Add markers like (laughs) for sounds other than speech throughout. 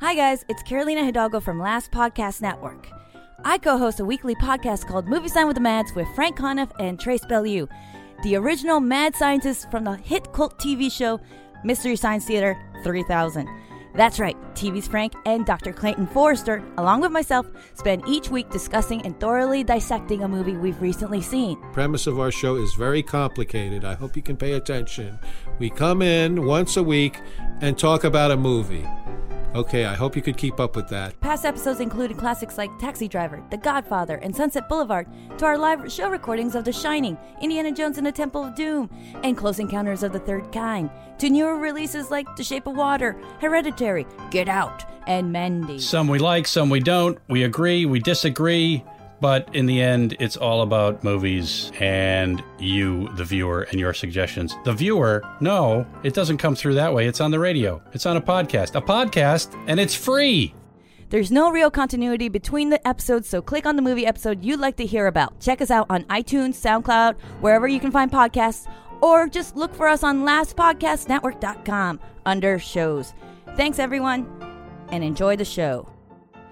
Hi, guys, it's Carolina Hidalgo from Last Podcast Network. I co host a weekly podcast called Movie Sign with the Mads with Frank Conniff and Trace Beaulieu, the original mad scientists from the hit cult TV show Mystery Science Theater 3000. That's right, TV's Frank and Dr. Clayton Forrester, along with myself, spend each week discussing and thoroughly dissecting a movie we've recently seen. premise of our show is very complicated. I hope you can pay attention. We come in once a week and talk about a movie. Okay, I hope you could keep up with that. Past episodes included classics like Taxi Driver, The Godfather, and Sunset Boulevard, to our live show recordings of The Shining, Indiana Jones and the Temple of Doom, and Close Encounters of the Third Kind, to newer releases like The Shape of Water, Hereditary, Get Out, and Mandy. Some we like, some we don't. We agree, we disagree. But in the end, it's all about movies and you, the viewer, and your suggestions. The viewer, no, it doesn't come through that way. It's on the radio, it's on a podcast. A podcast, and it's free. There's no real continuity between the episodes, so click on the movie episode you'd like to hear about. Check us out on iTunes, SoundCloud, wherever you can find podcasts, or just look for us on lastpodcastnetwork.com under shows. Thanks, everyone, and enjoy the show.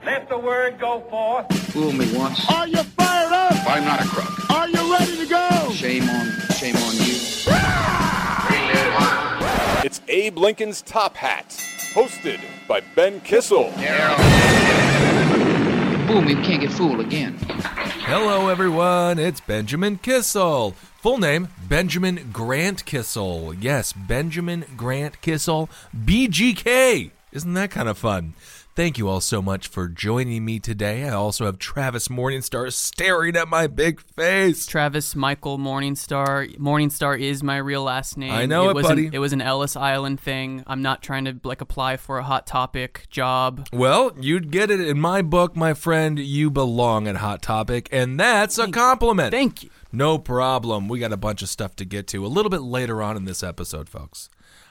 Let the word go forth. Fool me once. Are you fired up? I'm not a crook. Are you ready to go? Shame on, shame on you. It's Abe Lincoln's Top Hat, hosted by Ben Kissel. Fool me, we can't get fooled again. Hello, everyone. It's Benjamin Kissel. Full name Benjamin Grant Kissel. Yes, Benjamin Grant Kissel, BGK. Isn't that kind of fun? Thank you all so much for joining me today. I also have Travis Morningstar staring at my big face. Travis Michael Morningstar. Morningstar is my real last name. I know it, was buddy. An, it was an Ellis Island thing. I'm not trying to like apply for a hot topic job. Well, you'd get it in my book, my friend. You belong at Hot Topic, and that's a compliment. Thank you. No problem. We got a bunch of stuff to get to a little bit later on in this episode, folks.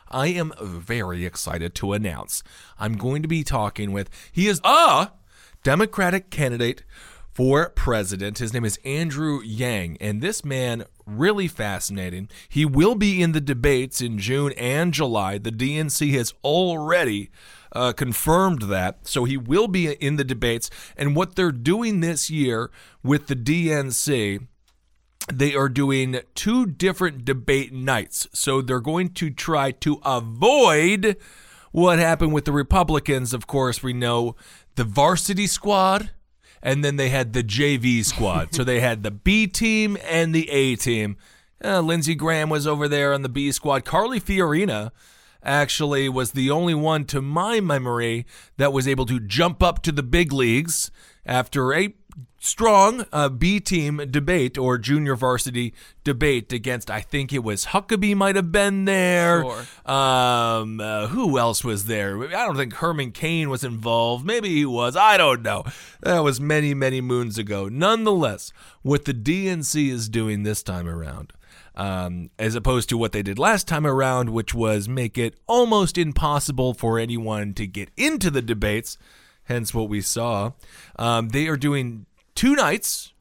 I am very excited to announce I'm going to be talking with, he is a Democratic candidate for president. His name is Andrew Yang, and this man really fascinating. He will be in the debates in June and July. The DNC has already uh, confirmed that, so he will be in the debates. And what they're doing this year with the DNC they are doing two different debate nights. So they're going to try to avoid what happened with the Republicans. Of course, we know the varsity squad, and then they had the JV squad. so they had the B team and the A team. Uh, Lindsey Graham was over there on the B squad. Carly Fiorina actually was the only one, to my memory, that was able to jump up to the big leagues after a strong uh, B team debate or junior varsity debate against I think it was Huckabee might have been there. Sure. Um, uh, who else was there? I don't think Herman Cain was involved. Maybe he was. I don't know. That was many many moons ago. Nonetheless, what the DNC is doing this time around. Um, as opposed to what they did last time around, which was make it almost impossible for anyone to get into the debates, hence what we saw. Um, they are doing two nights,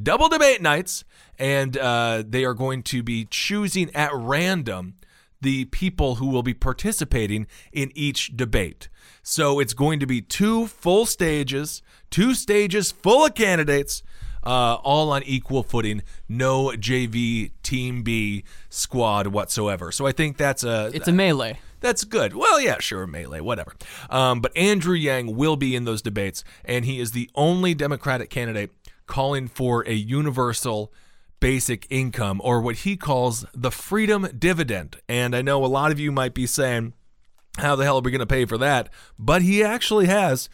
double debate nights, and uh, they are going to be choosing at random the people who will be participating in each debate. So it's going to be two full stages, two stages full of candidates. Uh, all on equal footing, no JV Team B squad whatsoever. So I think that's a It's a melee. That's good. Well, yeah, sure, melee, whatever. Um, but Andrew Yang will be in those debates, and he is the only Democratic candidate calling for a universal basic income, or what he calls the freedom dividend. And I know a lot of you might be saying, how the hell are we going to pay for that? But he actually has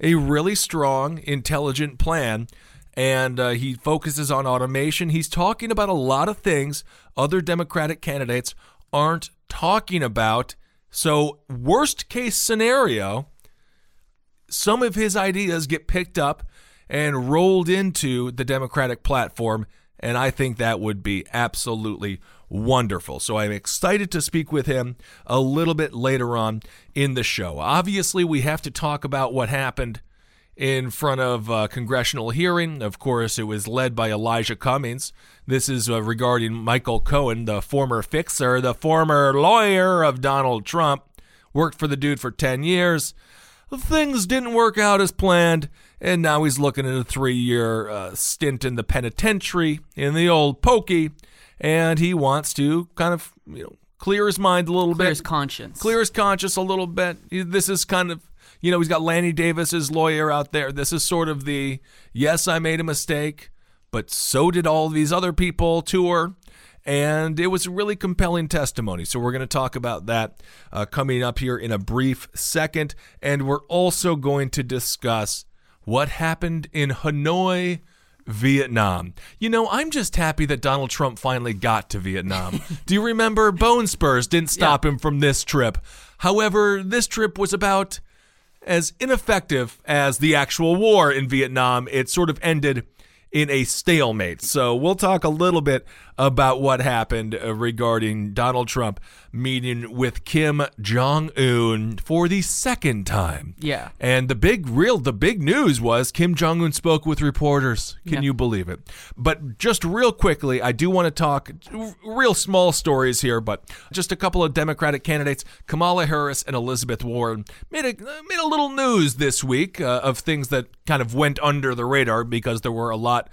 a really strong, intelligent plan. And uh, he focuses on automation. He's talking about a lot of things other Democratic candidates aren't talking about. So, worst case scenario, some of his ideas get picked up and rolled into the Democratic platform. And I think that would be absolutely wonderful. So I'm excited to speak with him a little bit later on in the show. Obviously, we have to talk about what happened in front of a congressional hearing. Of course, it was led by Elijah Cummings. This is uh, regarding Michael Cohen, the former fixer, the former lawyer of Donald Trump. Worked for the dude for 10 years. things didn't work out as planned, and now he's looking at a three year uh, stint in the penitentiary in the old pokey, and he wants to kind of, you know, clear his mind a little Clear bit. his conscience. Clear his conscience a little bit. This is kind of, you know, he's got Lanny Davis's lawyer out there. This is sort of the, yes, I made a mistake, but so did all these other people tour. And it was a really compelling testimony. So we're going to talk about that uh, coming up here in a brief second. And we're also going to discuss what happened in Hanoi, Vietnam. You know, I'm just happy that Donald Trump finally got to Vietnam. (laughs) Do you remember Bone Spurs didn't stop him from this trip? However, this trip was about as ineffective as the actual war in Vietnam. It sort of ended in a stalemate. So we'll talk a little bit about what happened uh, regarding Donald Trump meeting with Kim Jong Un for the second time. Yeah. And the big real the big news was Kim Jong Un spoke with reporters. Can Yeah. you believe it? But just real quickly, I do want to talk real small stories here, but just a couple of Democratic candidates, Kamala Harris and Elizabeth Warren, made a made a little news this week uh, of things that kind of went under the radar because there were a lot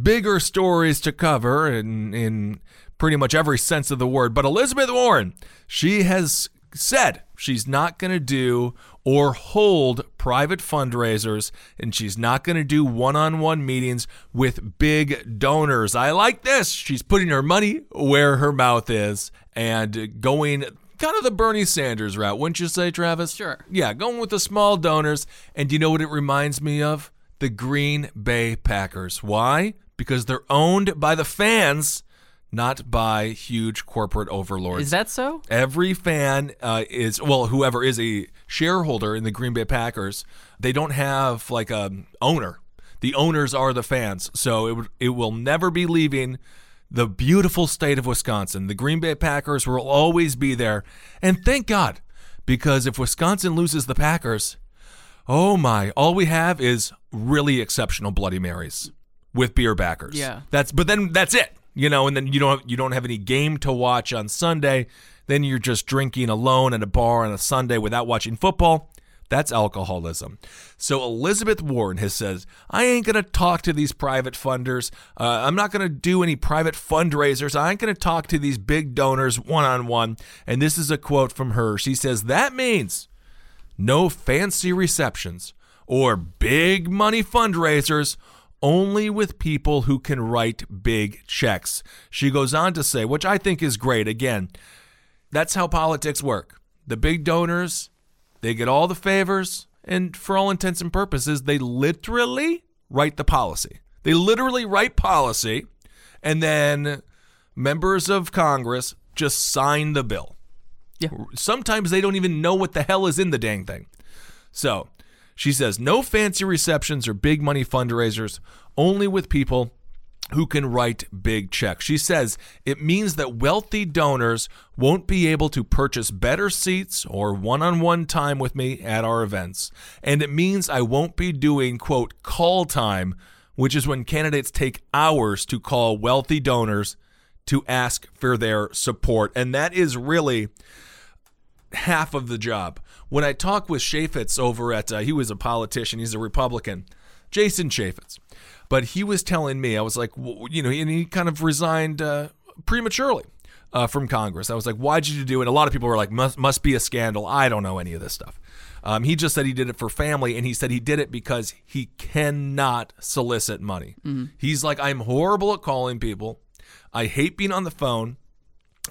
bigger stories to cover in in pretty much every sense of the word. But Elizabeth Warren, she has said she's not going to do or hold private fundraisers and she's not going to do one-on-one meetings with big donors. I like this. She's putting her money where her mouth is and going kind of the Bernie Sanders route, wouldn't you say, Travis? Sure. Yeah, going with the small donors. And do you know what it reminds me of? The Green Bay Packers. Why? Because they're owned by the fans, not by huge corporate overlords. Is that so? Every fan uh, is well, whoever is a shareholder in the Green Bay Packers, they don't have like a owner. The owners are the fans, so it would, it will never be leaving the beautiful state of Wisconsin. The Green Bay Packers will always be there, and thank God, because if Wisconsin loses the Packers, oh my, all we have is really exceptional Bloody Marys with beer backers. Yeah. That's but then that's it. You know, and then you don't have, you don't have any game to watch on Sunday. Then you're just drinking alone at a bar on a Sunday without watching football. That's alcoholism. So Elizabeth Warren has says, I ain't going to talk to these private funders. Uh, I'm not going to do any private fundraisers. I ain't going to talk to these big donors one on one. And this is a quote from her. She says, That means no fancy receptions or big money fundraisers, only with people who can write big checks. She goes on to say, which I think is great. Again, that's how politics work. The big donors, they get all the favors, and for all intents and purposes, they literally write the policy. They literally write policy, and then members of Congress just sign the bill. Yeah. Sometimes they don't even know what the hell is in the dang thing. So she says no fancy receptions or big money fundraisers, only with people who can write big checks. She says it means that wealthy donors won't be able to purchase better seats or one on one time with me at our events. And it means I won't be doing, quote, call time, which is when candidates take hours to call wealthy donors to ask for their support. And that is really half of the job. When I talk with Chaffetz over at, uh, he was a politician, he's a Republican, Jason Chaffetz. But he was telling me, I was like, you know, and he kind of resigned uh, prematurely uh, from Congress. I was like, why'd you do it? A lot of people were like, must, must be a scandal. I don't know any of this stuff. Um, he just said he did it for family, and he said he did it because he cannot solicit money. He's like, I'm horrible at calling people. I hate being on the phone.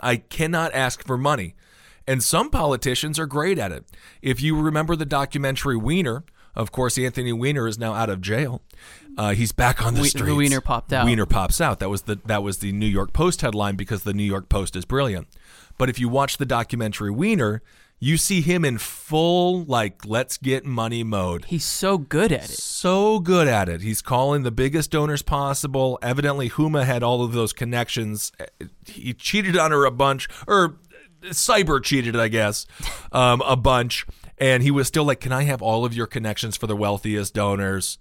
I cannot ask for money. And some politicians are great at it. If you remember the documentary Weiner, of course, Anthony Weiner is now out of jail. Uh, he's back on the We- streets. Wiener popped out. Wiener pops out. That was the that was the New York Post headline because the New York Post is brilliant. But if you watch the documentary Weiner, you see him in full like let's get money mode He's so good at it. so good at it. He's calling the biggest donors possible. Evidently, Huma had all of those connections. He cheated on her a bunch, or cyber cheated, I guess, um, a bunch. And he was still like, "Can I have all of your connections for the wealthiest donors?"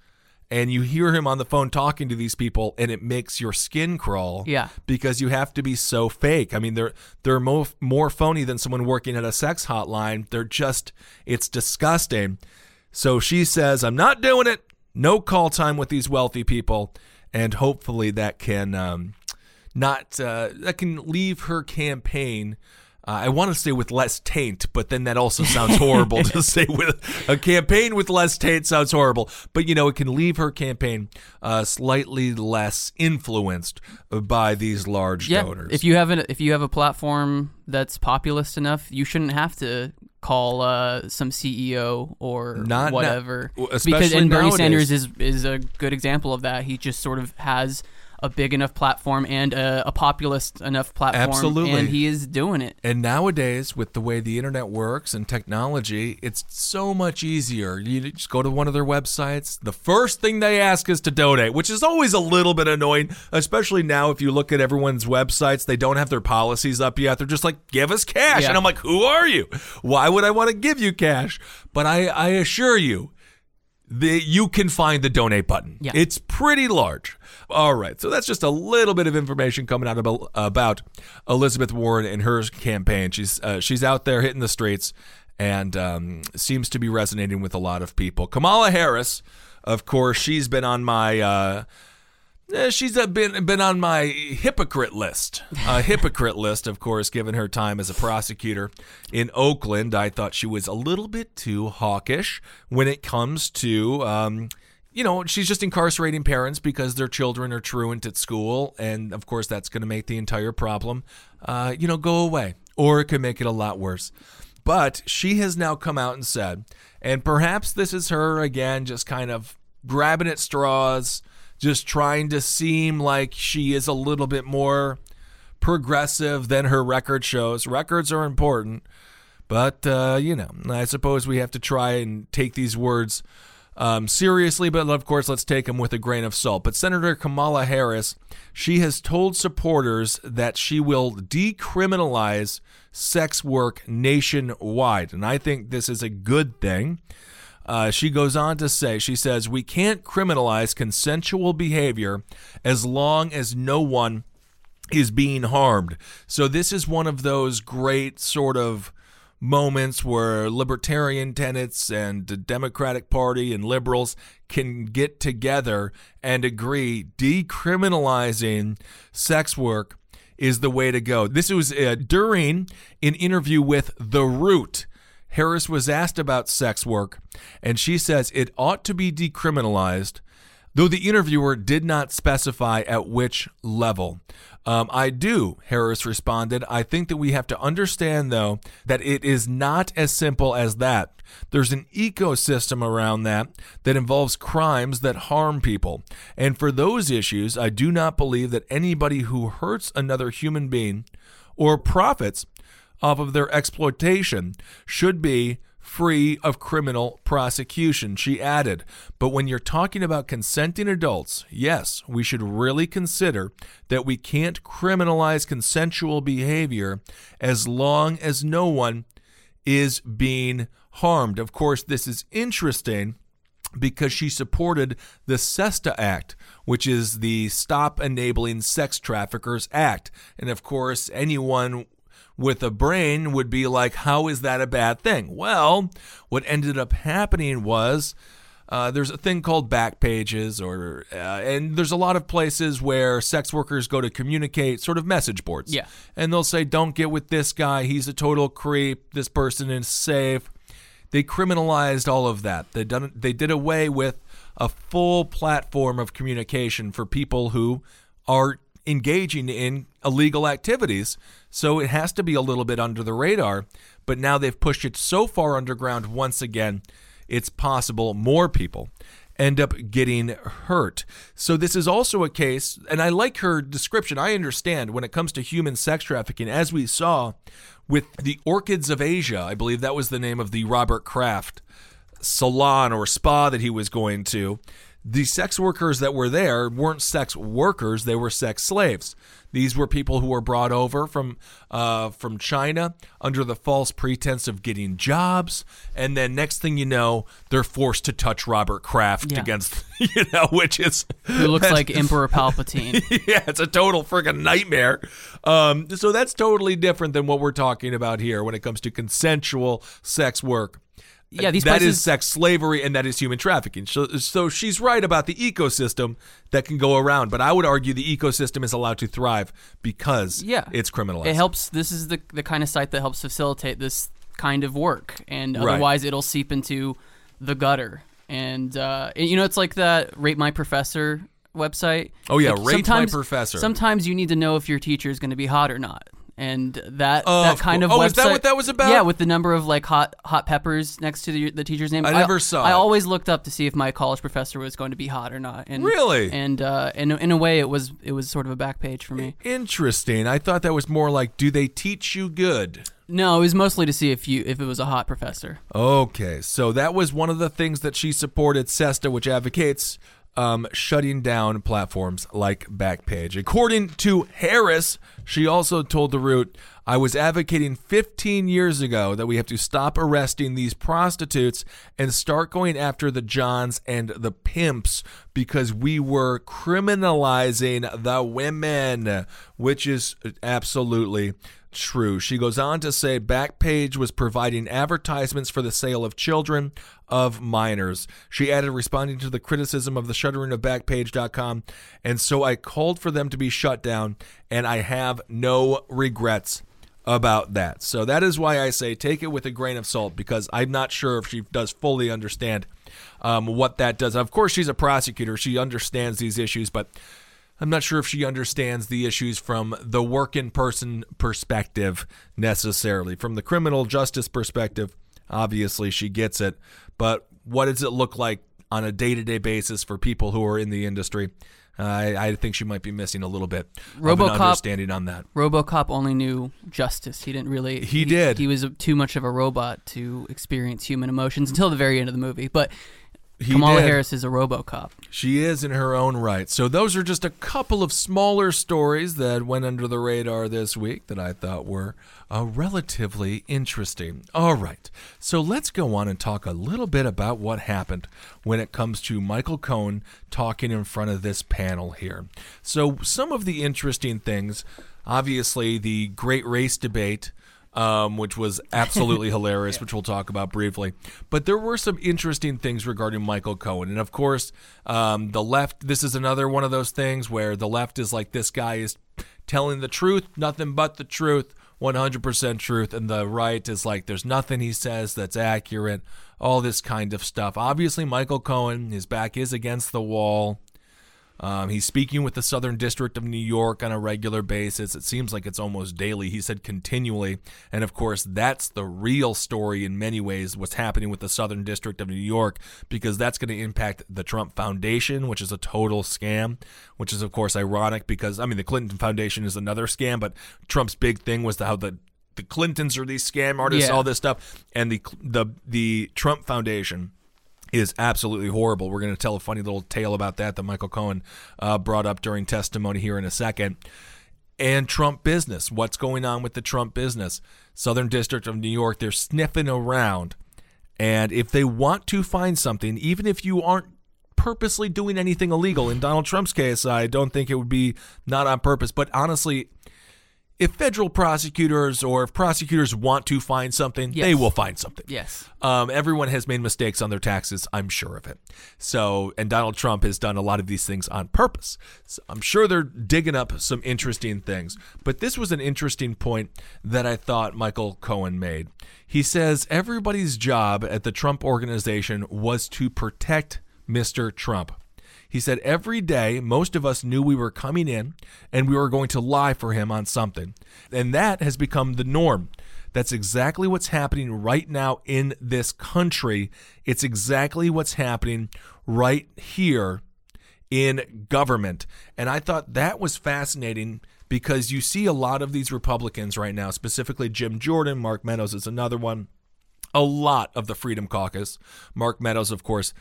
And you hear him on the phone talking to these people, and it makes your skin crawl. Yeah. because you have to be so fake. I mean, they're they're more more phony than someone working at a sex hotline. They're just it's disgusting. So she says, I'm not doing it. No call time with these wealthy people. And hopefully that can um, not, uh, that can leave her campaign. Uh, I want to say with less taint, but then that also sounds horrible to (laughs) say with a campaign with less taint sounds horrible. But you know, it can leave her campaign uh, slightly less influenced by these large Yeah, donors. if you have an if you have a platform that's populist enough, you shouldn't have to call uh, some CEO or Not whatever. well, because especially and Bernie nowadays. Sanders is is a good example of that. He just sort of has a big enough platform and a, a populist enough platform, Absolutely. and he is doing it. And nowadays, with the way the internet works and technology, it's so much easier. You just go to one of their websites. The first thing they ask is to donate, which is always a little bit annoying, especially now if you look at everyone's websites, they don't have their policies up yet. They're just like, give us cash. Yeah. And I'm like, who are you? Why would I want to give you cash? But I, I assure you, the, you can find the donate button. Yeah. It's pretty large. All right. So that's just a little bit of information coming out about, about Elizabeth Warren and her campaign. She's uh, she's out there hitting the streets and um, seems to be resonating with a lot of people. Kamala Harris, of course, she's been on my uh, eh, she's uh, been been on my hypocrite list. A (laughs) hypocrite list, of course, given her time as a prosecutor in Oakland. I thought she was a little bit too hawkish when it comes to. Um, you know, she's just incarcerating parents because their children are truant at school, and of course, that's going to make the entire problem, uh, you know, go away, or it could make it a lot worse. But she has now come out and said, and perhaps this is her again, just kind of grabbing at straws, just trying to seem like she is a little bit more progressive than her record shows. Records are important, but, uh, you know, I suppose we have to try and take these words um, seriously, but of course, let's take them with a grain of salt. But Senator Kamala Harris, she has told supporters that she will decriminalize sex work nationwide. And I think this is a good thing. Uh, she goes on to say, she says, we can't criminalize consensual behavior as long as no one is being harmed. So this is one of those great sort of moments where libertarian tenets and the Democratic Party and liberals can get together and agree decriminalizing sex work is the way to go. This was uh, during an interview with The Root. Harris was asked about sex work, and she says it ought to be decriminalized, though the interviewer did not specify at which level. Um, I do, Harris responded. I think that we have to understand, though, that it is not as simple as that. There's an ecosystem around that that involves crimes that harm people. And for those issues, I do not believe that anybody who hurts another human being or profits off of their exploitation should be free of criminal prosecution, she added. But when you're talking about consenting adults, yes, we should really consider that we can't criminalize consensual behavior as long as no one is being harmed. Of course, this is interesting because she supported the SESTA Act, which is the Stop Enabling Sex Traffickers Act. And of course, anyone with a brain would be like, how is that a bad thing? Well, what ended up happening was. Uh, there's a thing called Backpages, or uh, and there's a lot of places where sex workers go to communicate, sort of message boards. Yeah. and they'll say, "Don't get with this guy. He's a total creep. This person is safe." They criminalized all of that. They done. They did away with a full platform of communication for people who are engaging in illegal activities. So it has to be a little bit under the radar. But now they've pushed it so far underground once again, it's possible more people end up getting hurt. So this is also a case, and I like her description. I understand when it comes to human sex trafficking, as we saw with the Orchids of Asia, I believe that was the name of the Robert Kraft salon or spa that he was going to. The sex workers that were there weren't sex workers; they were sex slaves. These were people who were brought over from uh, from China under the false pretense of getting jobs, and then next thing you know, they're forced to touch Robert Kraft Yeah. against (laughs) you know, which is Who looks like (laughs) Emperor Palpatine? (laughs) yeah, it's a total freaking nightmare. Um, so that's totally different than what we're talking about here when it comes to consensual sex work. Yeah, these that is places- sex slavery and that is human trafficking. So, so she's right about the ecosystem that can go around, but I would argue the ecosystem is allowed to thrive because Yeah. it's criminalized. It helps. This is the the kind of site that helps facilitate this kind of work, and Right. otherwise it'll seep into the gutter. And uh, you know, it's like that "Rate My Professor" website. Oh, yeah, Like, Rate My Professor. Sometimes you need to know if your teacher is going to be hot or not. And that Oh, that of kind course. of Oh, website, is that what that was about? Yeah, with the number of like hot hot peppers next to the, the teacher's name. I never saw I it. always looked up to see if my college professor was going to be hot or not. And Really? and uh, in in a way, it was it was sort of a back page for me. Interesting. I thought that was more like, do they teach you good? No, it was mostly to see if you if it was a hot professor. Okay, so that was one of the things that she supported Sesta, which advocates um, shutting down platforms like Backpage. According to Harris, she also told The Root, I was advocating 15 years ago that we have to stop arresting these prostitutes and start going after the Johns and the pimps because we were criminalizing the women, which is absolutely true. She goes on to say Backpage was providing advertisements for the sale of children of minors. She added, responding to the criticism of the shuttering of Backpage.com, and so I called for them to be shut down, and I have no regrets about that. So that is why I say take it with a grain of salt because I'm not sure if she does fully understand um, what that does. Of course, she's a prosecutor, she understands these issues, but I'm not sure if she understands the issues from the working person perspective necessarily. From the criminal justice perspective, obviously she gets it. But what does it look like on a day to day basis for people who are in the industry? Uh, I, I think she might be missing a little bit RoboCop- understanding on that. RoboCop only knew justice. He didn't really. He did. He was too much of a robot to experience human emotions until the very end of the movie. But He Kamala did. Harris is a RoboCop. She is in her own right. So those are just a couple of smaller stories that went under the radar this week that I thought were uh, relatively interesting. All right. So let's go on and talk a little bit about what happened when it comes to Michael Cohen talking in front of this panel here. So some of the interesting things, obviously the great race debate um, which was absolutely (laughs) hilarious, which we'll talk about briefly. But there were some interesting things regarding Michael Cohen. And of course, um, the left, this is another one of those things where the left is like, this guy is telling the truth, nothing but the truth. 100% truth, and the right is like, there's nothing he says that's accurate, all this kind of stuff. Obviously, Michael Cohen, his back is against the wall. Um, he's speaking with the Southern District of New York on a regular basis. It seems like it's almost daily. He said continually. And of course, that's the real story in many ways what's happening with the Southern District of New York, because that's going to impact the Trump Foundation, which is a total scam, which is, of course, ironic because, I mean, the Clinton Foundation is another scam, but Trump's big thing was the, how the the Clintons are these scam artists, Yeah. all this stuff, and the the the Trump Foundation is absolutely horrible. We're going to tell a funny little tale about that that Michael Cohen uh, brought up during testimony here in a second. And Trump business. What's going on with the Trump business? Southern District of New York, they're sniffing around. And if they want to find something, even if you aren't purposely doing anything illegal, in Donald Trump's case, I don't think it would be not on purpose. But honestly, if federal prosecutors or if prosecutors want to find something, they will find something. Yes. Um, everyone has made mistakes on their taxes. I'm sure of it. So, and Donald Trump has done a lot of these things on purpose. So I'm sure they're digging up some interesting things. But this was an interesting point that I thought Michael Cohen made. He says everybody's job at the Trump organization was to protect Mr. Trump. He said every day, most of us knew we were coming in and we were going to lie for him on something. And that has become the norm. That's exactly what's happening right now in this country. It's exactly what's happening right here in government. And I thought that was fascinating because you see a lot of these Republicans right now, specifically Jim Jordan, Mark Meadows is another one, a lot of the Freedom Caucus. Mark Meadows, of course,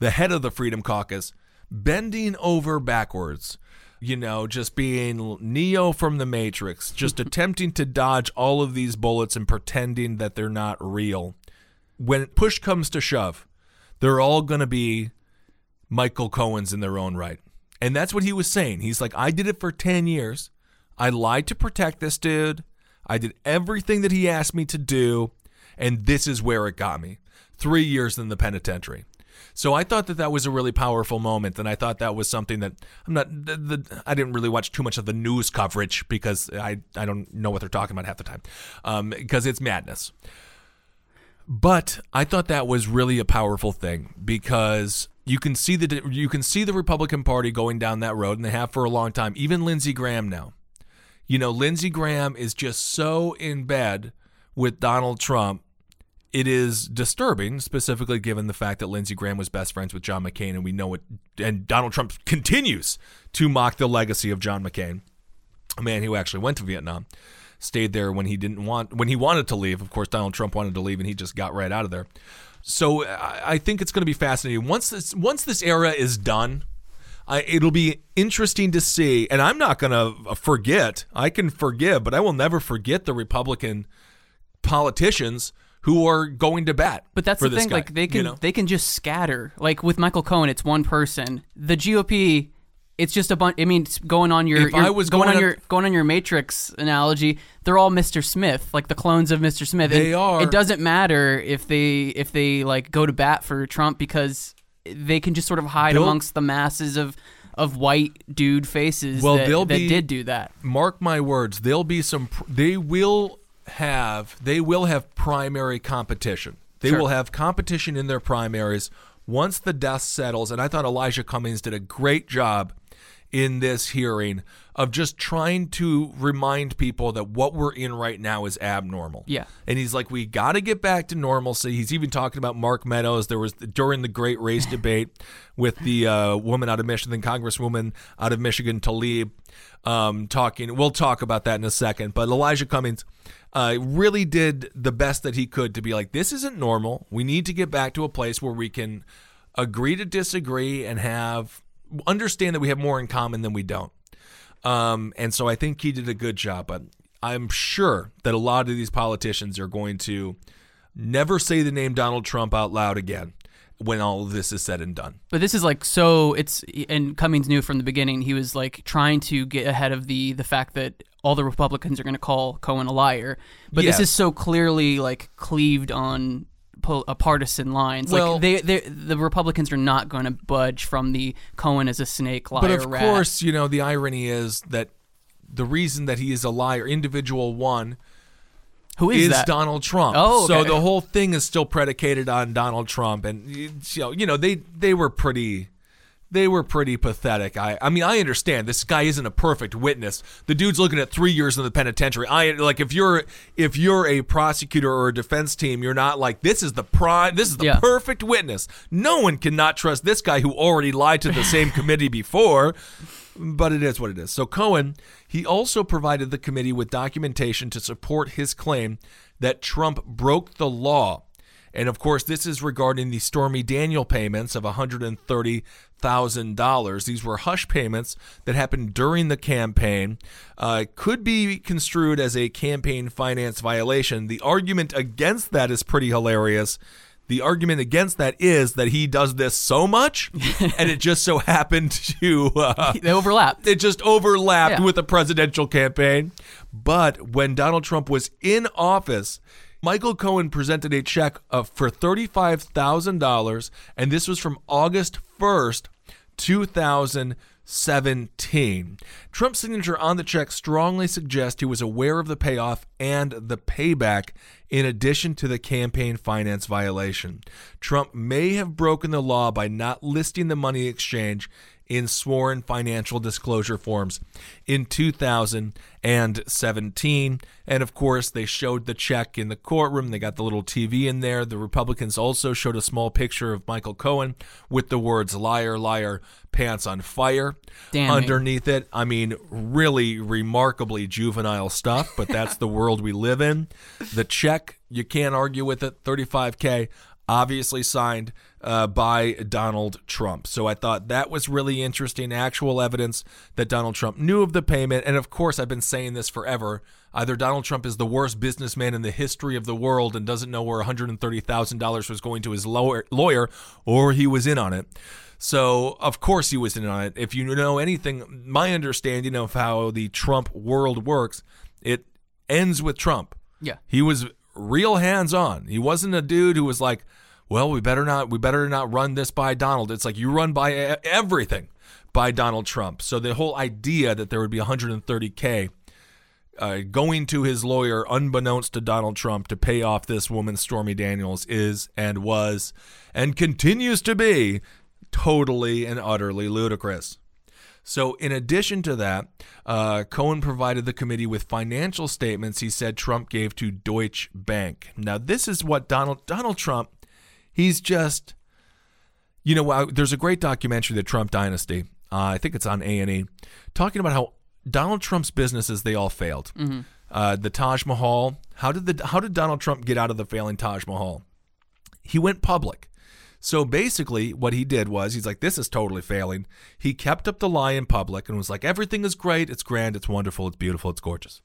the head of the Freedom Caucus, bending over backwards. You know, just being Neo from the Matrix, just (laughs) attempting to dodge all of these bullets and pretending that they're not real. When push comes to shove, they're all going to be Michael Cohen's in their own right. And that's what he was saying. He's like, I did it for 10 years. I lied to protect this dude. I did everything that he asked me to do. And this is where it got me. three years in the penitentiary. So I thought that that was a really powerful moment, and I thought that was something that I'm not. The, the, I didn't really watch too much of the news coverage because I I don't know what they're talking about half the time, um, because it's madness. But I thought that was really a powerful thing because you can see the you can see the Republican Party going down that road, and they have for a long time. Even Lindsey Graham now, you know, Lindsey Graham is just so in bed with Donald Trump. It is disturbing, specifically given the fact that Lindsey Graham was best friends with John McCain, and we know it. And Donald Trump continues to mock the legacy of John McCain, a man who actually went to Vietnam stayed there when he didn't want when he wanted to leave. Of course, Donald Trump wanted to leave, and he just got right out of there. So I, think it's going to be fascinating once this once this era is done. I, it'll be interesting to see, and I'm not going to forget. I can forgive, but I will never forget the Republican politicians who are going to bat. But that's the thing. guy, Like they can you know? they can just scatter. Like with Michael Cohen, it's one person. The GOP, it's just a bunch. I mean, going on your, If your- I was going, going on up- your going on your Matrix analogy, they're all Mr. Smith, like the clones of Mr. Smith. They And are. It doesn't matter if they if they like go to bat for Trump because they can just sort of hide amongst the masses of of white dude faces Well, that, they'll that be- did do that. mark my words there'll be some they will have they will have primary competition they Sure. will have competition in their primaries once the dust settles and i thought elijah cummings did a great job in this hearing of just trying to remind people that what we're in right now is abnormal Yeah. and he's like we got to get back to normalcy he's even talking about mark meadows there was during the great race (laughs) debate with the uh, woman out of michigan congresswoman out of michigan Tlaib um, talking we'll talk about that in a second but elijah cummings uh, really did the best that he could to be like this isn't normal we need to get back to a place where we can agree to disagree and have understand that we have more in common than we don't um, and so I think he did a good job. But I'm sure that a lot of these politicians are going to never say the name Donald Trump out loud again when all of this is said and done. But this is like so it's and Cummings knew from the beginning he was like trying to get ahead of the the fact that all the Republicans are going to call Cohen a liar. But this is so clearly like cleaved on pol- uh, partisan lines. Well- like they they the Republicans are not going to budge from the Cohen as a snake liar but of rat. course, you know, the irony is that the reason that he is a liar, individual one, who is, is? Donald Trump. Oh, so the whole thing is still predicated on Donald Trump, and you know, you know, they they were pretty. They were pretty pathetic. I, I mean, I understand this guy isn't a perfect witness. The dude's looking at three years in the penitentiary. I like if you're if you're a prosecutor or a defense team, you're not like this is the prime, this is the Yeah. perfect witness. No one cannot trust this guy who already lied to the same (laughs) committee before but it is what it is. So Cohen, he also provided the committee with documentation to support his claim that Trump broke the law. And of course, this is regarding the Stormy Daniel payments of $130,000. These were hush payments that happened during the campaign. Uh, could be construed as a campaign finance violation. The argument against that is pretty hilarious. The argument against that is that he does this so much, (laughs) and it just so happened to uh, they overlapped. it just overlapped Yeah. with the presidential campaign. But when Donald Trump was in office, Michael Cohen presented a check of, for $35,000, and this was from August 1st, 2017. Trump's signature on the check strongly suggests he was aware of the payoff and the payback in addition to the campaign finance violation. Trump may have broken the law by not listing the money exchange in sworn financial disclosure forms in 2017. And of course, they showed the check in the courtroom. They got the little TV in there. The Republicans also showed a small picture of Michael Cohen with the words liar, liar, pants on fire Damning. underneath it. I mean, really remarkably juvenile stuff, but that's the world we live in. The check, you can't argue with it, 35K obviously signed uh, by Donald Trump. So I thought that was really interesting. Actual evidence that Donald Trump knew of the payment. And of course, I've been saying this forever. Either Donald Trump is the worst businessman in the history of the world and doesn't know where $130,000 was going to his lawyer, lawyer, or he was in on it. So, of course, he was in on it. If you know anything, my understanding of how the Trump world works, it ends with Trump. Yeah. He was real hands on. He wasn't a dude who was like, well, we better not we better not run this by Donald. It's like you run by everything by Donald Trump. So the whole idea that there would be 130k uh, going to his lawyer unbeknownst to Donald Trump to pay off this woman Stormy Daniels is and was and continues to be totally and utterly ludicrous. So, in addition to that, uh, Cohen provided the committee with financial statements he said Trump gave to Deutsche Bank. Now, this is what Donald Donald Trump, he's just, you know, there's a great documentary, The Trump Dynasty. Uh, I think it's on A and E, talking about how Donald Trump's businesses they all failed. Uh, the Taj Mahal. How did the how did Donald Trump get out of the failing Taj Mahal? He went public. So basically, what he did was he's like, this is totally failing. He kept up the lie in public and was like, everything is great, it's grand, it's wonderful, it's beautiful, it's gorgeous.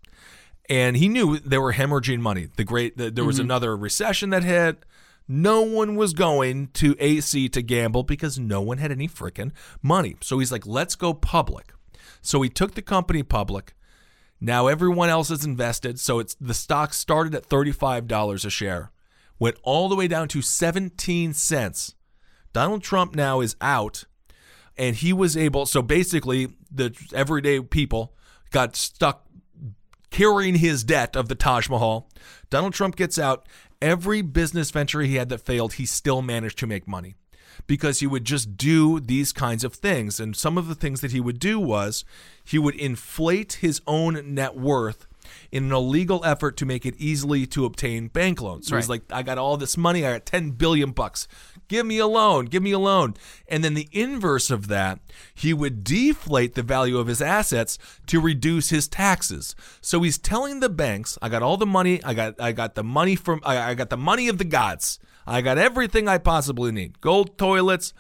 And he knew they were hemorrhaging money. The great, the, there was another recession that hit. No one was going to AC to gamble because no one had any freaking money. So he's like, let's go public. So he took the company public. Now everyone else is invested. So it's the stock started at $35 a share, went all the way down to 17 cents. Donald Trump now is out and he was able so basically the everyday people got stuck carrying his debt of the Taj Mahal. Donald Trump gets out. Every business venture he had that failed, he still managed to make money because he would just do these kinds of things. And some of the things that he would do was he would inflate his own net worth in an illegal effort to make it easily to obtain bank loans. So he's like, I got all this money, I got 10 billion bucks. Give me a loan, give me a loan. And then the inverse of that, he would deflate the value of his assets to reduce his taxes. So he's telling the banks, I got all the money, I got I got the money from I, I got the money of the gods. I got everything I possibly need. Gold toilets.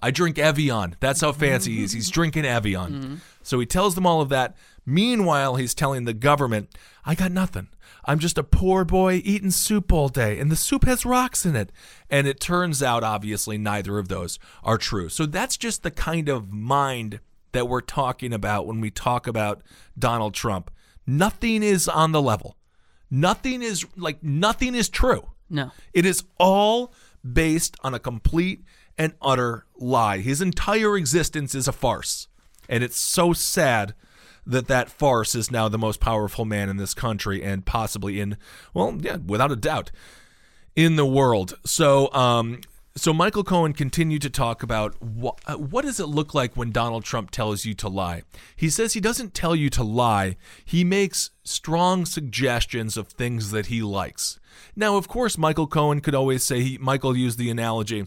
I drink Evian. That's how fancy he is. He's drinking Evian. Mm-hmm. So he tells them all of that. Meanwhile, he's telling the government, I got nothing. I'm just a poor boy eating soup all day, and the soup has rocks in it. And it turns out, obviously, neither of those are true. So that's just the kind of mind that we're talking about when we talk about Donald Trump. Nothing is on the level. Nothing is like nothing is true. No. It is all based on a complete and utter lie. His entire existence is a farce. And it's so sad that that farce is now the most powerful man in this country and possibly in, well, yeah, without a doubt, in the world. So, um, so Michael Cohen continued to talk about what, what does it look like when Donald Trump tells you to lie. He says he doesn't tell you to lie. He makes strong suggestions of things that he likes. Now, of course, Michael Cohen could always say he, Michael used the analogy.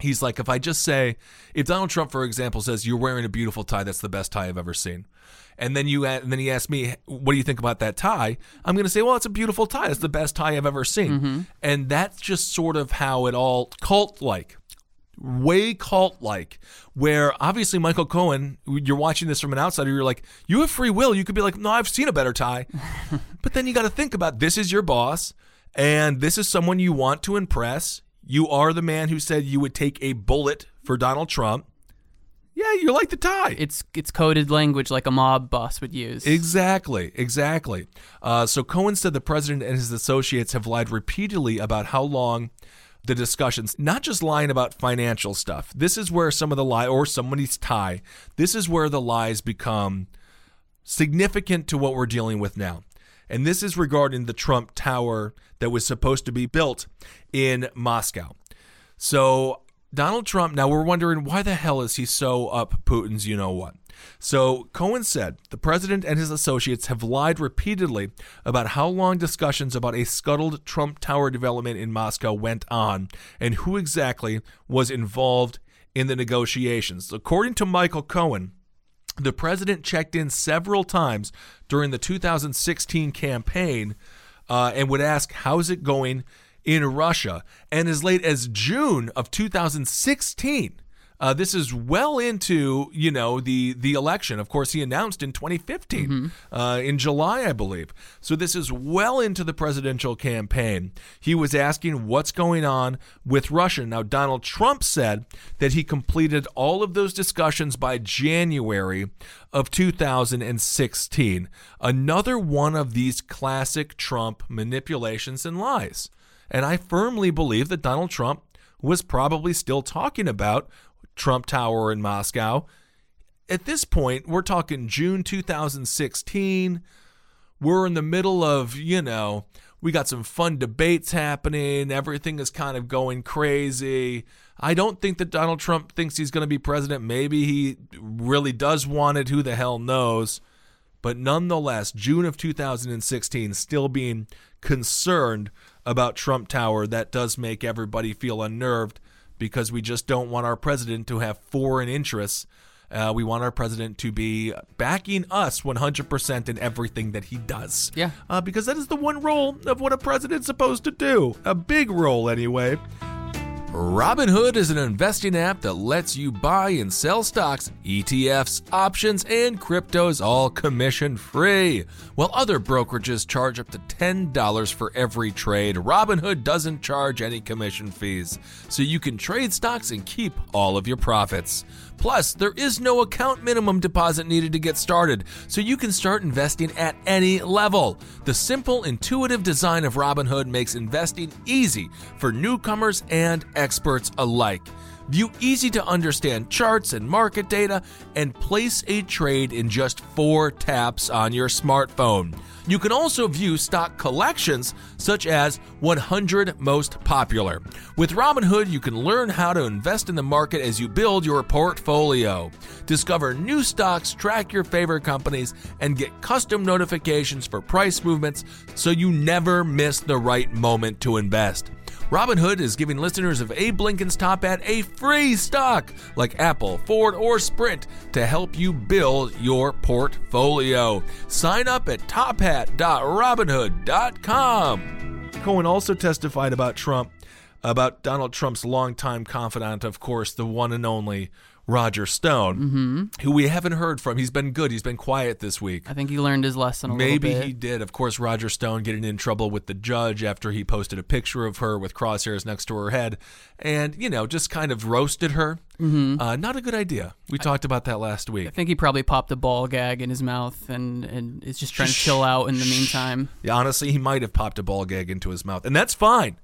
He's like, if I just say, if Donald Trump, for example, says you're wearing a beautiful tie, that's the best tie I've ever seen, and then you, and then he asked me, what do you think about that tie? I'm going to say, well, it's a beautiful tie. It's the best tie I've ever seen, mm-hmm. and that's just sort of how it all cult like, way cult like. Where obviously Michael Cohen, you're watching this from an outsider, you're like, you have free will. You could be like, no, I've seen a better tie, (laughs) but then you got to think about this is your boss, and this is someone you want to impress. You are the man who said you would take a bullet for Donald Trump. Yeah, you like the tie. It's it's coded language like a mob boss would use. Exactly, exactly. Uh, so Cohen said the president and his associates have lied repeatedly about how long the discussions, not just lying about financial stuff. This is where some of the lie or somebody's tie. This is where the lies become significant to what we're dealing with now. And this is regarding the Trump Tower that was supposed to be built in Moscow. So Donald Trump, now we're wondering why the hell is he so up Putin's you know what? So Cohen said the president and his associates have lied repeatedly about how long discussions about a scuttled Trump Tower development in Moscow went on and who exactly was involved in the negotiations. According to Michael Cohen, the president checked in several times during the 2016 campaign uh, and would ask, How's it going in Russia? And as late as June of 2016, uh, this is well into you know the the election. Of course, he announced in 2015, uh, in July, I believe. So this is well into the presidential campaign. He was asking what's going on with Russia. Now, Donald Trump said that he completed all of those discussions by January of 2016. Another one of these classic Trump manipulations and lies. And I firmly believe that Donald Trump was probably still talking about Trump Tower in Moscow. At this point, we're talking June 2016. We're in the middle of, you know, we got some fun debates happening. Everything is kind of going crazy. I don't think that Donald Trump thinks he's going to be president. Maybe he really does want it. Who the hell knows? But nonetheless, June of 2016, still being concerned about Trump Tower, that does make everybody feel unnerved because we just don't want our president to have foreign interests. Uh, we want our president to be backing us 100% in everything that he does. Yeah. Uh, because that is the one role of what a president's supposed to do. A big role, anyway. Robinhood is an investing app that lets you buy and sell stocks, ETFs, options, and cryptos all commission free. While other brokerages charge up to $10 for every trade, Robinhood doesn't charge any commission fees, so you can trade stocks and keep all of your profits. Plus, there is no account minimum deposit needed to get started, so you can start investing at any level. The simple, intuitive design of Robinhood makes investing easy for newcomers and experts alike. View easy to understand charts and market data and place a trade in just four taps on your smartphone. You can also view stock collections such as 100 most popular. With Robinhood, you can learn how to invest in the market as you build your portfolio. Discover new stocks, track your favorite companies, and get custom notifications for price movements so you never miss the right moment to invest. Robinhood is giving listeners of Abe Lincoln's Top Hat a free stock like Apple, Ford, or Sprint to help you build your portfolio. Sign up at tophat.robinhood.com. Cohen also testified about Trump, about Donald Trump's longtime confidant, of course, the one and only Roger Stone, Mm-hmm. who we haven't heard from. He's been good. He's been quiet this week. I think he learned his lesson a Maybe little bit. he did. Of course, Roger Stone getting in trouble with the judge after he posted a picture of her with crosshairs next to her head, and you know, just kind of roasted her. Mm-hmm. Uh, not a good idea. We talked about that last week. I think he probably popped a ball gag in his mouth and, and is just trying to chill out in the meantime. Yeah, honestly, he might have popped a ball gag into his mouth, and that's fine.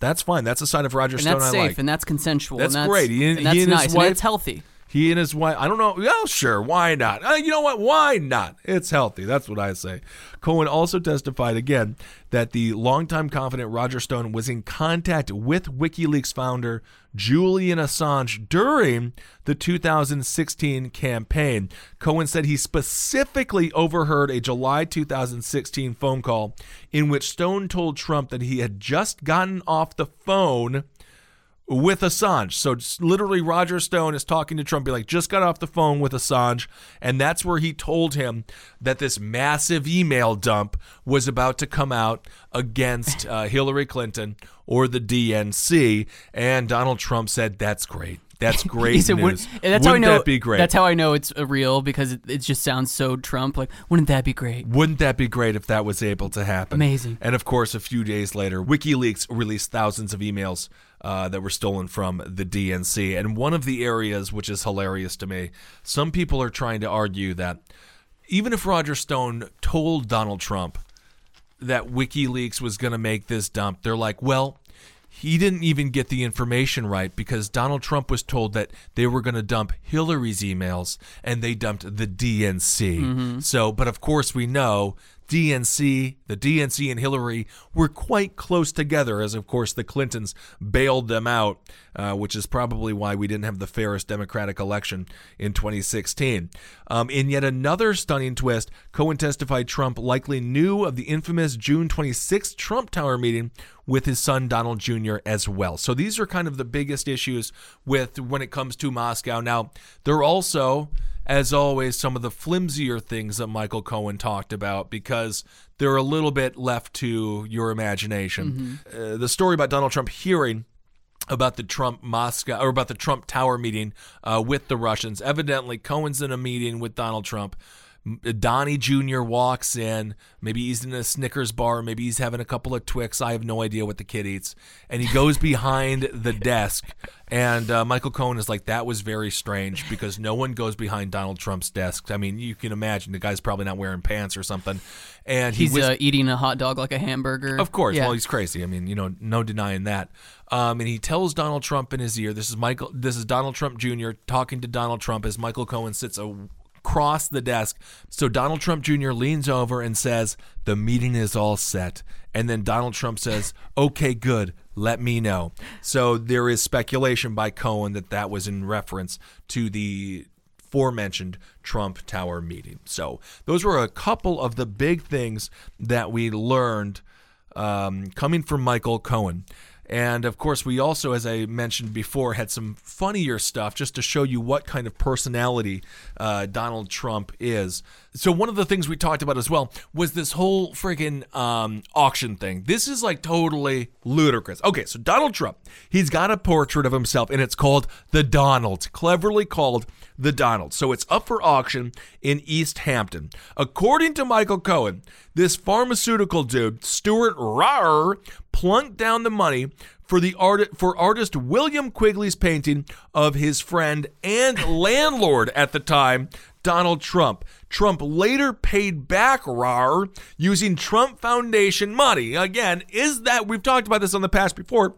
That's fine. That's a sign of Roger And Stone that's I safe like. and that's consensual. That's and that's great. He and- and that's he and his nice. wife- and it's healthy. He and his wife, I don't know. Well, sure. Why not? Uh, you know what? Why not? It's healthy. That's what I say. Cohen also testified again that the longtime confidant Roger Stone was in contact with WikiLeaks founder Julian Assange during the 2016 campaign. Cohen said he specifically overheard a July 2016 phone call in which Stone told Trump that he had just gotten off the phone with Assange. So literally, Roger Stone is talking to Trump, be like, just got off the phone with Assange. And that's where he told him that this massive email dump was about to come out against uh, Hillary Clinton or the DNC. And Donald Trump said, that's great. That's (laughs) great He said, news. "Wouldn't- and that's how I know. that be great? That's how I know it's real because it, it just sounds so Trump. Like, wouldn't that be great? Wouldn't that be great if that was able to happen? Amazing. And of course, a few days later, WikiLeaks released thousands of emails uh, that were stolen from the DNC. And one of the areas which is hilarious to me, some people are trying to argue that even if Roger Stone told Donald Trump that WikiLeaks was going to make this dump, they're like, well, he didn't even get the information right because Donald Trump was told that they were going to dump Hillary's emails and they dumped the DNC. So, but of course, we know DNC, the DNC and Hillary were quite close together, as of course the Clintons bailed them out, uh, which is probably why we didn't have the fairest Democratic election in 2016. Um, in yet another stunning twist, Cohen testified Trump likely knew of the infamous June 26th Trump Tower meeting with his son Donald Jr. as well. So these are kind of the biggest issues with when it comes to Moscow. Now, they're also as always, some of the flimsier things that Michael Cohen talked about because they're a little bit left to your imagination. Uh, the story about Donald Trump hearing about the Trump Moscow or about the Trump Tower meeting uh, with the Russians. Evidently, Cohen's in a meeting with Donald Trump. Donnie Jr. walks in. Maybe he's in a Snickers bar. Maybe he's having a couple of Twix. I have no idea what the kid eats. And he goes (laughs) behind the desk. And uh, Michael Cohen is like, that was very strange because no one goes behind Donald Trump's desk. I mean, you can imagine the guy's probably not wearing pants or something. And he He's whis- uh, eating a hot dog like a hamburger. of course. Yeah. Well, he's crazy. I mean, you know, no denying that. Um, and he tells Donald Trump in his ear, "This is Michael. This is Donald Trump Jr. talking to Donald Trump as Michael Cohen sits across the desk. So Donald Trump Jr. leans over and says, "The meeting is all set." And then Donald Trump says, "Okay, good. Let me know." So there is speculation by Cohen that that was in reference to the aforementioned Trump Tower meeting. So those were a couple of the big things that we learned um, coming from Michael Cohen. And of course, we also, as I mentioned before, had some funnier stuff just to show you what kind of personality uh, Donald Trump is. So, one of the things we talked about as well was this whole friggin' um, auction thing. This is like totally ludicrous. Okay, so Donald Trump, he's got a portrait of himself, and it's called the Donald, cleverly called the Donald. So it's up for auction in East Hampton. According to Michael Cohen, this pharmaceutical dude, Stuart Rahr, plunked down the money for the art for artist William Quigley's painting of his friend and landlord at the time, Donald Trump. Trump later paid back Rahr using Trump Foundation money. Again, is that we've talked about this on the past before?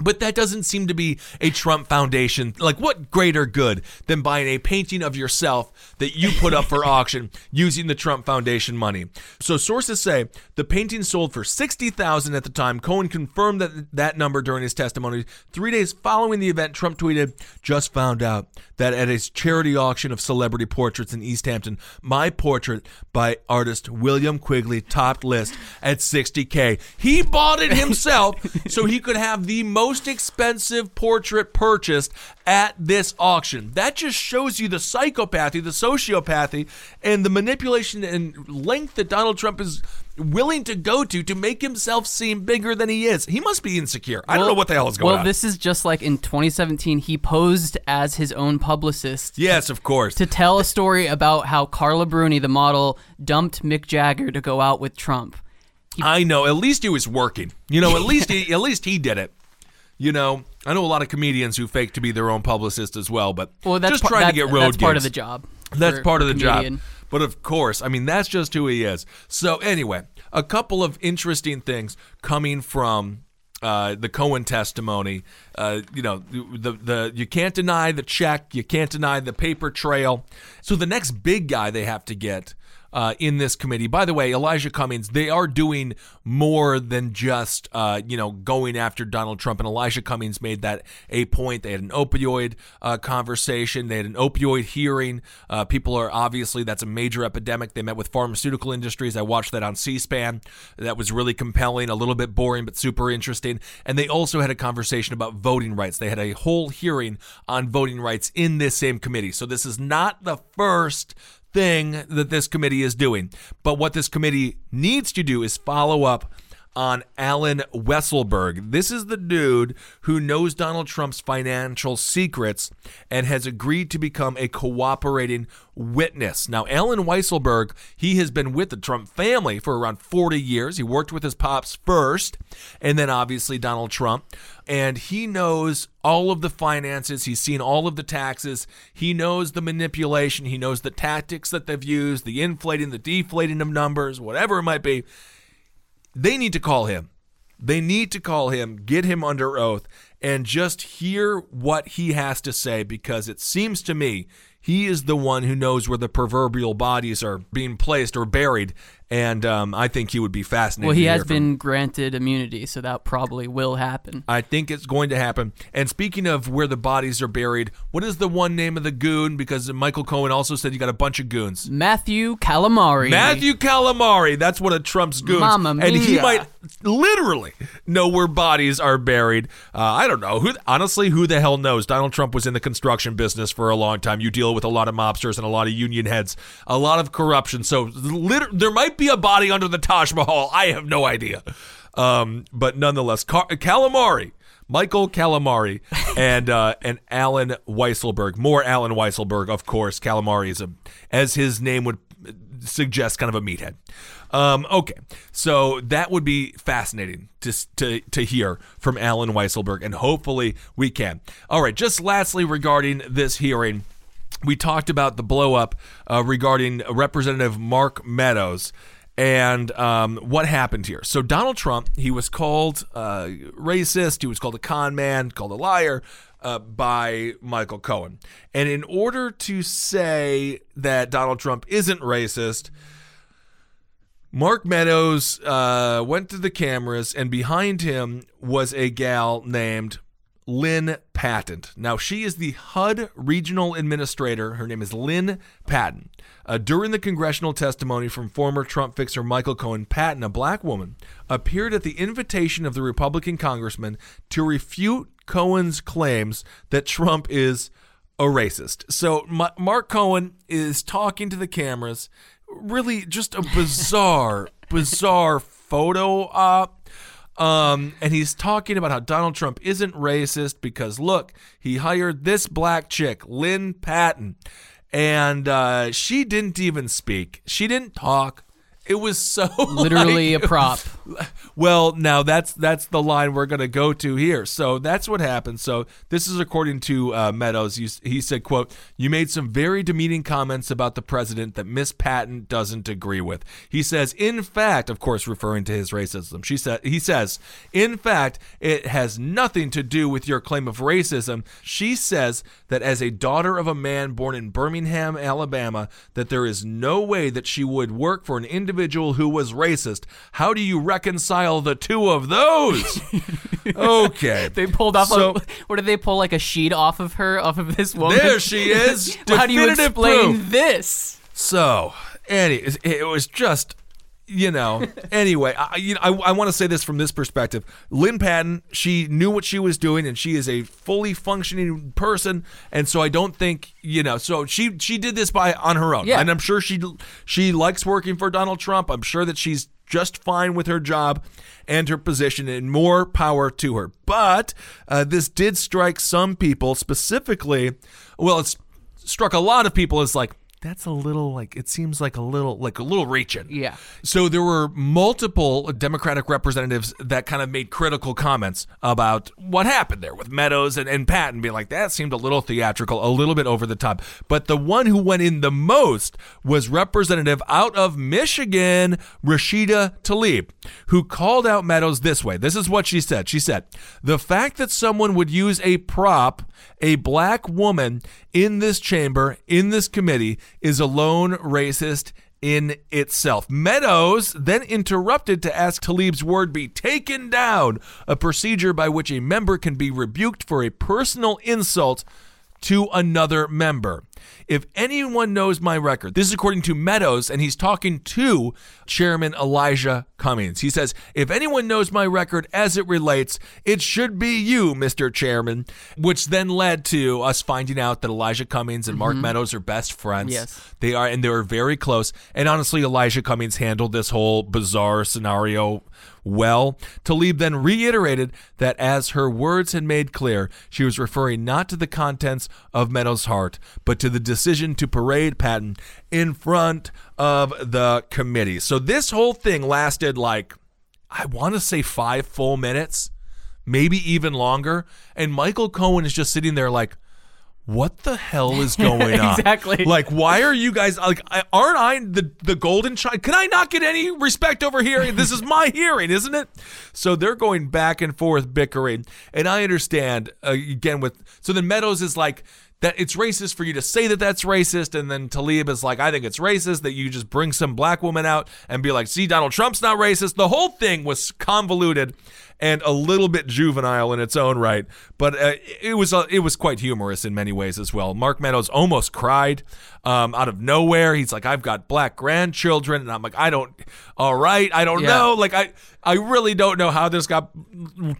But that doesn't seem to be a Trump Foundation. Like, what greater good than buying a painting of yourself that you put up for (laughs) auction using the Trump Foundation money? So sources say the painting sold for sixty thousand at the time. Cohen confirmed that that number during his testimony. Three days following the event, Trump tweeted, "Just found out that at a charity auction of celebrity portraits in East Hampton, my portrait by artist William Quigley topped list at 60k. He bought it himself (laughs) so he could have the most expensive portrait purchased at this auction. That just shows you the psychopathy, the sociopathy, and the manipulation and length that Donald Trump is willing to go to to make himself seem bigger than he is. He must be insecure. I don't know what the hell is going well, on. Well, this is just like in 2017, he posed as his own publicist yes, of course. to tell a story about how Carla Bruni, the model, dumped Mick Jagger to go out with Trump. I know. At least he was working. You know, at least he, at least he did it. You know, I know a lot of comedians who fake to be their own publicist as well, but Well, that's just par- trying to get road That's part of the job. That's part of the comedian. job. But of course, I mean that's just who he is. So anyway, a couple of interesting things coming from uh, the Cohen testimony. Uh, you know, the the you can't deny the check, you can't deny the paper trail. So the next big guy they have to get. Uh, in this committee, by the way, Elijah Cummings, they are doing more than just, uh, you know, going after Donald Trump. And Elijah Cummings made that a point. They had an opioid uh, conversation. They had an opioid hearing. Uh, people are obviously that's a major epidemic. They met with pharmaceutical industries. I watched that on C-SPAN. That was really compelling, a little bit boring, but super interesting. And they also had a conversation about voting rights. They had a whole hearing on voting rights in this same committee. So this is not the first thing that this committee is doing. But what this committee needs to do is follow up on Alan Weisselberg. This is the dude who knows Donald Trump's financial secrets and has agreed to become a cooperating witness. Now, Alan Weisselberg, he has been with the Trump family for around 40 years. He worked with his pops first, and then obviously Donald Trump. And he knows all of the finances. He's seen all of the taxes. He knows the manipulation. He knows the tactics that they've used, the inflating, the deflating of numbers, whatever it might be. They need to call him. They need to call him, get him under oath, and just hear what he has to say because it seems to me he is the one who knows where the proverbial bodies are being placed or buried. And um, I think he would be fascinated. Well, he has hear from been granted immunity, so that probably will happen. I think it's going to happen. And speaking of where the bodies are buried, what is the one name of the goon? Because Michael Cohen also said you got a bunch of goons. Matthew Calamari. Matthew Calamari, that's one of Trump's goons. Mamma And he might literally know where bodies are buried. Uh, I don't know. Who honestly, who the hell knows? Donald Trump was in the construction business for a long time. You deal with a lot of mobsters and a lot of union heads, a lot of corruption. So liter- there might be a body under the Taj Mahal. I have no idea. Um, but nonetheless, Car- Calamari. Michael Calamari (laughs) and uh, and Alan Weisselberg. More Alan Weisselberg, of course. Calamari is a, as his name would suggest, kind of a meathead. Um, okay, so that would be fascinating to, to to hear from Alan Weisselberg, and hopefully we can. All right, just lastly regarding this hearing, we talked about the blow up uh, regarding Representative Mark Meadows and um, what happened here. So Donald Trump, he was called uh, racist, he was called a con man, called a liar. Uh, by Michael Cohen. And in order to say that Donald Trump isn't racist, Mark Meadows uh, went to the cameras, and behind him was a gal named Lynn Patton. Now, she is the HUD regional administrator. Her name is Lynn Patton. Uh, during the congressional testimony from former Trump fixer Michael Cohen, Patton, a black woman, appeared at the invitation of the Republican congressman to refute Cohen's claims that Trump is a racist. So, Ma- Mark Cohen is talking to the cameras really just a bizarre, (laughs) bizarre photo op. Um, and he's talking about how Donald Trump isn't racist because look, he hired this black chick, Lynn Patton, and uh, she didn't even speak. She didn't talk. It was so (laughs) Literally like- a prop. well, now that's that's the line we're going to go to here. So that's what happened. So this is according to uh, Meadows. He, he said, "quote You made some very demeaning comments about the president that Miss Patton doesn't agree with." He says, "In fact, of course, referring to his racism, she said he says, in fact, it has nothing to do with your claim of racism." She says that as a daughter of a man born in Birmingham, Alabama, that there is no way that she would work for an individual who was racist. How do you reconcile the two of those? (laughs) okay. They pulled off. So- a, what did they pull like a sheet off of her, off of this woman? There she is. (laughs) How do you explain proof. this? So, Annie, it was just, you know. anyway, I, you know, I, I want to say this from this perspective. Lynn Patton, she knew what she was doing, and she is a fully functioning person. And so I don't think, you know, so she she did this by on her own, Yeah. and I'm sure she she likes working for Donald Trump. I'm sure that she's just fine with her job and her position, and more power to her. But uh, this did strike some people, specifically. Well, it's struck a lot of people as like that's a little like it seems like a little like a little reaching. Yeah. So there were multiple Democratic representatives that kind of made critical comments about what happened there with Meadows and, and Patton being like that seemed a little theatrical, a little bit over the top. But the one who went in the most was Representative out of Michigan, Rashida Tlaib, who called out Meadows this way. This is what she said. She said, "The fact that someone would use a prop, a black woman in this chamber, in this committee, is alone racist." In itself. Meadows then interrupted to ask Tlaib's word be taken down, a procedure by which a member can be rebuked for a personal insult to another member. If anyone knows my record, this is according to Meadows, and he's talking to Chairman Elijah Cummings. He says, If anyone knows my record as it relates, it should be you, Mr. Chairman, which then led to us finding out that Elijah Cummings and Mark mm-hmm. Meadows are best friends. Yes. They are, and they were very close. And honestly, Elijah Cummings handled this whole bizarre scenario well. Tlaib then reiterated that as her words had made clear, she was referring not to the contents of Meadows' heart, but to the decision to parade Patton in front of the committee. So this whole thing lasted like, I want to say five full minutes, maybe even longer. And Michael Cohen is just sitting there like, what the hell is (laughs) going on? Exactly. Like, why are you guys like? Aren't I the the golden child? Can I not get any respect over here? This is my hearing, isn't it? So they're going back and forth bickering, and I understand uh, again with. So then Meadows is like. That it's racist for you to say that that's racist, and then Tlaib is like, I think it's racist that you just bring some black woman out and be like, see, Donald Trump's not racist. The whole thing was convoluted and a little bit juvenile in its own right, but uh, it was uh, it was quite humorous in many ways as well. Mark Meadows almost cried um, out of nowhere. He's like, "I've got black grandchildren," and I'm like, "I don't, all right, I don't Yeah. know." Like I I really don't know how this got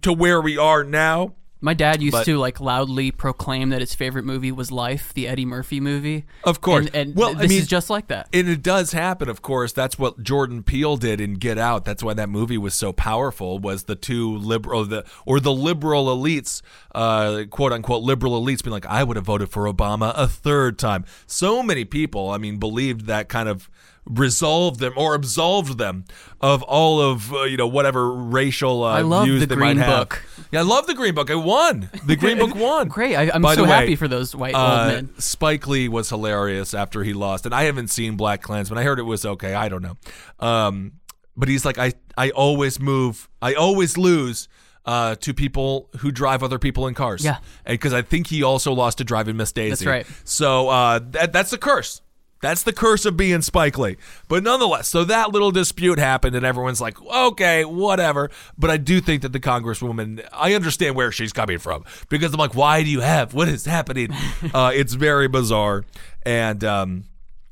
to where we are now. My dad used But- to like loudly proclaim that his favorite movie was Life, the Eddie Murphy movie. Of course. and, and Well, I this mean- is just like that. And it does happen, of course. That's what Jordan Peele did in Get Out. That's why that movie was so powerful. Was the two liberal, the or the liberal elites, uh, quote unquote liberal elites, being like, "I would have voted for Obama a third time." So many people, I mean, believed that kind of resolved them or absolved them of all of uh, you know whatever racial uh, I love views the they Green might have. Book. Yeah, I love the Green Book. I won. The Green Book (laughs) won. Great. I, I'm By so way, happy for those white uh, old men. Spike Lee was hilarious after he lost, and I haven't seen Black Klansman. I heard it was okay. I don't know, um, but he's like, I I always move, I always lose. Uh, to people who drive other people in cars, Yeah. because I think he also lost to driving Miss Daisy. That's right. So uh, that that's the curse. That's the curse of being Spike Lee. But nonetheless, so that little dispute happened, and everyone's like, okay, whatever. But I do think that the Congresswoman, I understand where she's coming from because I'm like, why do you have? What is happening? (laughs) uh, it's very bizarre. And, um,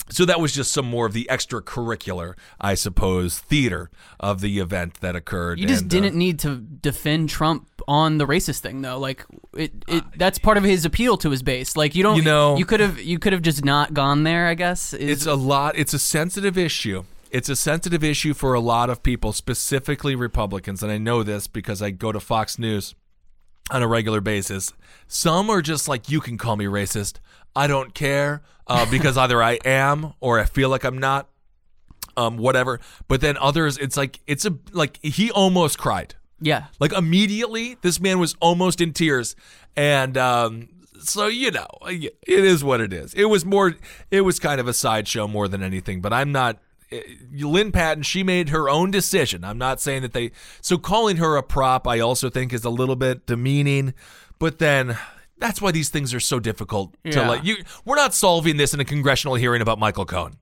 so that was just some more of the extracurricular, I suppose, theater of the event that occurred. You just And, uh, didn't need to defend Trump on the racist thing though. Like it, it that's part of his appeal to his base. Like you don't You know- you could have you could have just not gone there, I guess. Is- It's a lot. It's a sensitive issue. It's a sensitive issue for a lot of people, specifically Republicans, and I know this because I go to Fox News on a regular basis. Some are just like, "You can call me racist. I don't care," uh, because either I am or I feel like I'm not. Um, whatever. But then others, it's like it's a like he almost cried. yeah. Like immediately, this man was almost in tears, and um, so you know, it is what it is. It was more, it was kind of a sideshow more than anything. But I'm not. eh, Lynn Patton, she made her own decision. I'm not saying that they. So calling her a prop, I also think is a little bit demeaning. But then. That's why these things are so difficult to like. You, we're not solving this in a congressional hearing about Michael Cohen.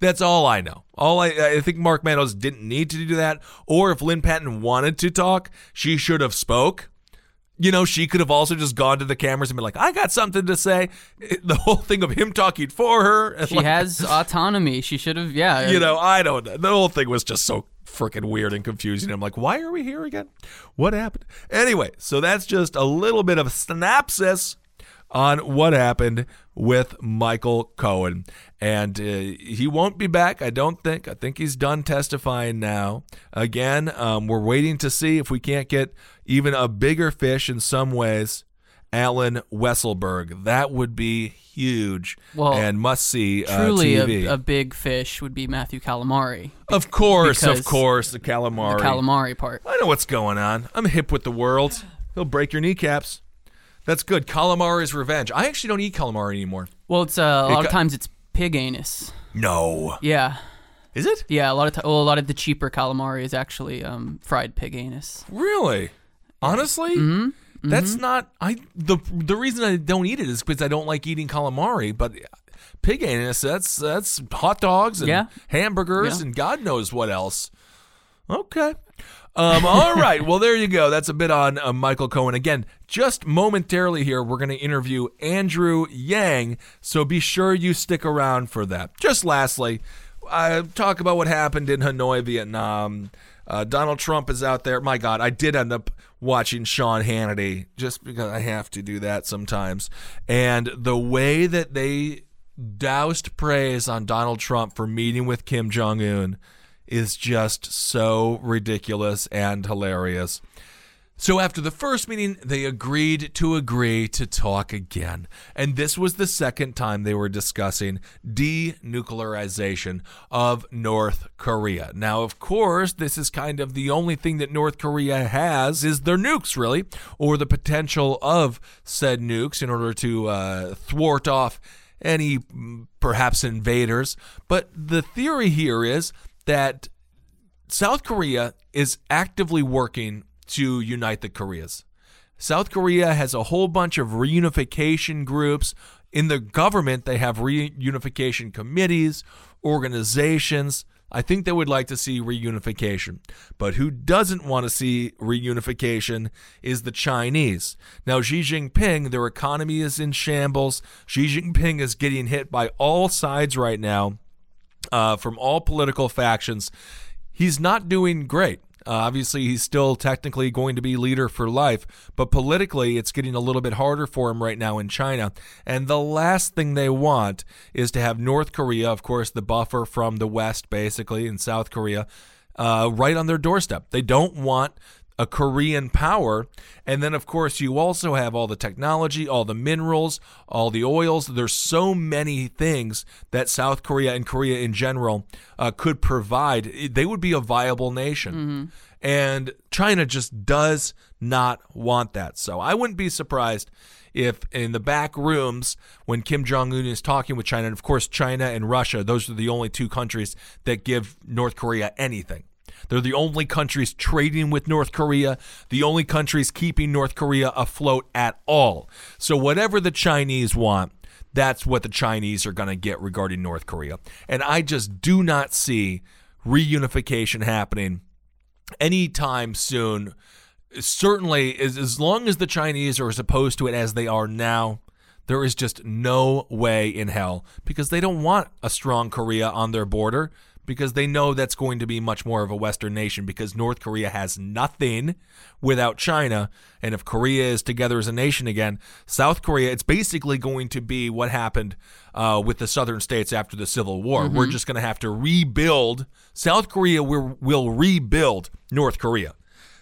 That's all I know. All I, I think Mark Meadows didn't need to do that, or if Lynn Patton wanted to talk, she should have spoke. You know, she could have also just gone to the cameras and been like, "I got something to say." (laughs) The whole thing of him talking for her, She like, has (laughs) autonomy. She should have yeah. you know, I don't know. The whole thing was just so freaking weird and confusing. I'm like, why are we here again? What happened? Anyway, so that's just a little bit of a synopsis on what happened with Michael Cohen. And uh, he won't be back, I don't think. I think he's done testifying now. Again, um, we're waiting to see if we can't get even a bigger fish in some ways. Alan Weisselberg. That would be huge Well, and must see uh, Truly, a, a big fish would be Matthew Calamari. Of course, of course, the calamari. The calamari part. I know what's going on. I'm hip with the world. He'll break your kneecaps. That's good. Calamari is revenge. I actually don't eat calamari anymore. Well, it's uh, a lot of times it's pig anus. No. Yeah, Is it? yeah. A lot of ti well, a lot of the cheaper calamari is actually um, fried pig anus. Really? Honestly? Mm-hmm. That's not I the the reason I don't eat it is because I don't like eating calamari, but pig anus, that's that's hot dogs and Yeah. hamburgers Yeah. and God knows what else. Okay. Um, all right. Well, there you go. That's a bit on uh, Michael Cohen. Again, just momentarily here, we're going to interview Andrew Yang. So be sure you stick around for that. Just lastly, uh, talk about what happened in Hanoi, Vietnam. Uh, Donald Trump is out there. My God, I did end up watching Sean Hannity just because I have to do that sometimes. And the way that they doused praise on Donald Trump for meeting with Kim Jong Un is just so ridiculous and hilarious. So after the first meeting, they agreed to agree to talk again. And this was the second time they were discussing denuclearization of North Korea. Now, of course, this is kind of the only thing that North Korea has is their nukes, really, or the potential of said nukes in order to uh, thwart off any mm, perhaps invaders. But the theory here is that South Korea is actively working to unite the Koreas. South Korea has a whole bunch of reunification groups. In the government, they have reunification committees, organizations. I think they would like to see reunification. But who doesn't want to see reunification is the Chinese. Now, Xi Jinping, their economy is in shambles. Xi Jinping is getting hit by all sides right now uh, from all political factions. He's not doing great. Uh, obviously, he's still technically going to be leader for life, but politically, it's getting a little bit harder for him right now in China. And the last thing they want is to have North Korea, of course, the buffer from the West, basically, in South Korea, uh, right on their doorstep. They don't want a Korean power. And then, of course, you also have all the technology, all the minerals, all the oils. There's so many things that South Korea and Korea in general uh, could provide. They would be a viable nation. And China just does not want that. So I wouldn't be surprised if in the back rooms when Kim Jong un is talking with China, and of course, China and Russia, those are the only two countries that give North Korea anything. They're the only countries trading with North Korea, the only countries keeping North Korea afloat at all. So, whatever the Chinese want, that's what the Chinese are going to get regarding North Korea. And I just do not see reunification happening anytime soon. Certainly, as, as long as the Chinese are as opposed to it as they are now, there is just no way in hell because they don't want a strong Korea on their border because they know that's going to be much more of a Western nation because North Korea has nothing without China. And if Korea is together as a nation again, South Korea, it's basically going to be what happened uh, with the southern states after the Civil War. We're just going to have to rebuild. South Korea will, will rebuild North Korea.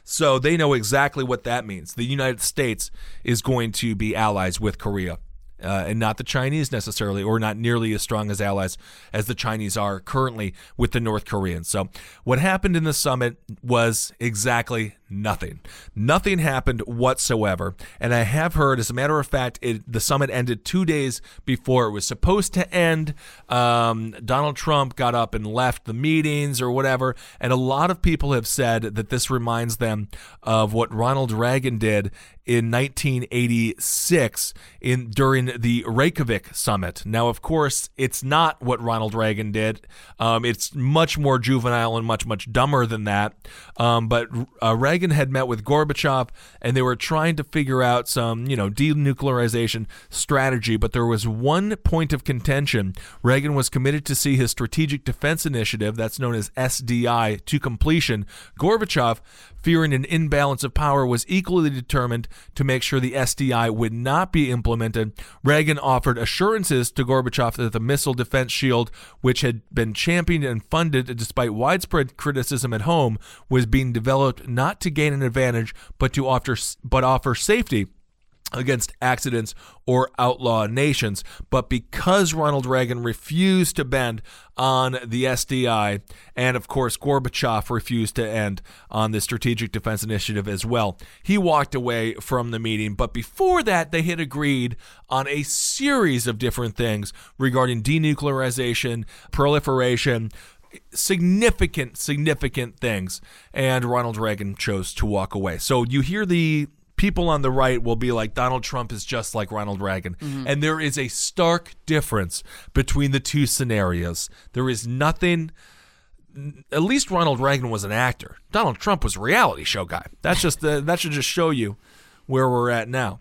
So they know exactly what that means. The United States is going to be allies with Korea. Uh, and not the Chinese necessarily, or not nearly as strong as allies as the Chinese are currently with the North Koreans. So, what happened in the summit was exactly nothing. Nothing happened whatsoever. And I have heard, as a matter of fact, it, the summit ended two days before it was supposed to end. Um, Donald Trump got up and left the meetings or whatever. And a lot of people have said that this reminds them of what Ronald Reagan did in 1986 in during the Reykjavik summit. Now, of course, it's not what Ronald Reagan did. Um, it's much more juvenile and much much dumber than that. Um, but uh, Reagan had met with Gorbachev, and they were trying to figure out some you know denuclearization strategy. But there was one point of contention. Reagan was committed to see his Strategic Defense Initiative, that's known as SDI, to completion. Gorbachev fearing an imbalance of power, was equally determined to make sure the SDI would not be implemented. Reagan offered assurances to Gorbachev that the missile defense shield, which had been championed and funded despite widespread criticism at home, was being developed not to gain an advantage, but to offer but offer safety against accidents or outlaw nations. But because Ronald Reagan refused to bend on the SDI, and of course Gorbachev refused to end on the Strategic Defense Initiative as well, he walked away from the meeting. But before that, they had agreed on a series of different things regarding denuclearization, proliferation, significant, significant things. And Ronald Reagan chose to walk away. So you hear the people on the right will be like Donald Trump is just like Ronald Reagan. And there is a stark difference between the two scenarios. There is nothing at least Ronald Reagan was an actor. Donald Trump was a reality show guy. That's just uh, that should just show you where we're at now.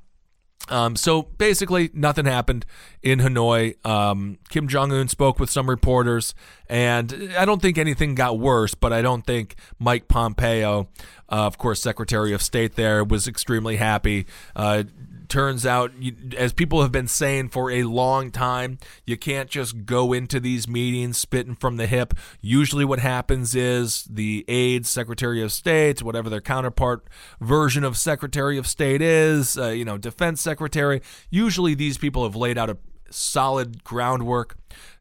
Um, so basically, nothing happened in Hanoi. Um, Kim Jong Un spoke with some reporters, and I don't think anything got worse. But I don't think Mike Pompeo, uh, of course, Secretary of State there, was extremely happy. Uh, turns out, you, as people have been saying for a long time, you can't just go into these meetings spitting from the hip. Usually, what happens is the aides, Secretary of State, whatever their counterpart version of Secretary of State is, uh, you know, Defense Secretary. Usually, these people have laid out a solid groundwork.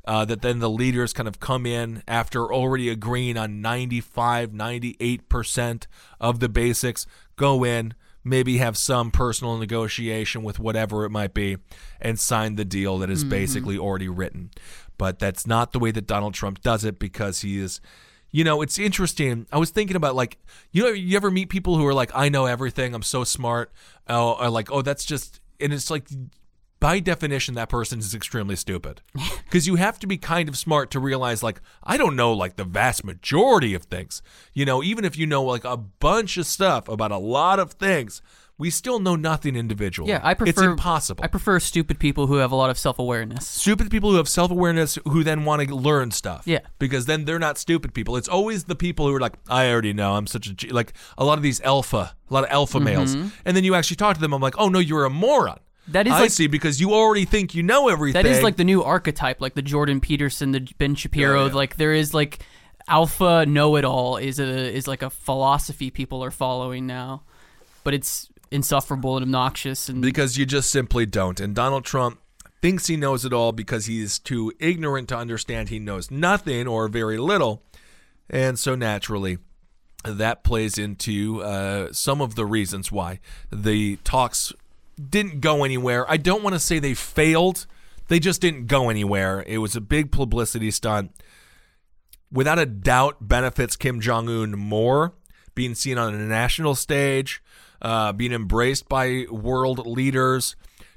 Uh, that then the leaders kind of come in after already agreeing on 95, 98% of the basics, go in, maybe have some personal negotiation with whatever it might be, and sign the deal that is mm-hmm. basically already written. But that's not the way that Donald Trump does it because he is. You know, it's interesting. I was thinking about like, you know, you ever meet people who are like, I know everything, I'm so smart, oh, or like, oh, that's just, and it's like, by definition, that person is extremely stupid. (laughs) Because you have to be kind of smart to realize, like, I don't know, like, the vast majority of things. You know, even if you know, like, a bunch of stuff about a lot of things, we still know nothing individually. Yeah, I prefer. It's impossible. I prefer stupid people who have a lot of self awareness. stupid people who have self awareness who then want to learn stuff. Yeah. Because then they're not stupid people. It's always the people who are like, I already know. I'm such a G-. like a lot of these alpha, a lot of alpha males, mm-hmm. and then you actually talk to them. I'm like, oh no, you're a moron. That is I like- see because you already think you know everything. That is like the new archetype, like the Jordan Peterson, the Ben Shapiro. Yeah, yeah. Like there is like alpha know it all is a is like a philosophy people are following now, but it's insufferable and obnoxious and because you just simply don't. And Donald Trump thinks he knows it all because he's too ignorant to understand he knows nothing or very little. And so naturally, that plays into uh, some of the reasons why the talks didn't go anywhere. I don't want to say they failed, they just didn't go anywhere. It was a big publicity stunt. Without a doubt, benefits Kim Jong un more being seen on a national stage, uh, being embraced by world leaders,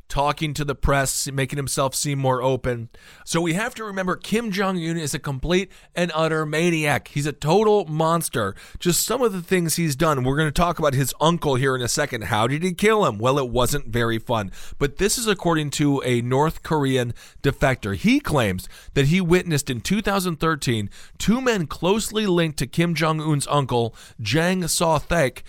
talking to the press, making himself seem more open. So we have to remember Kim Jong un is a complete and utter maniac. He's a total monster. Just some of the things he's done. We're going to talk about his uncle here in a second. How did he kill him? Well, it wasn't very fun. But this is according to a North Korean defector. He claims that he witnessed in 2013 two men closely linked to Kim Jong un's uncle, Jang Song-thaek.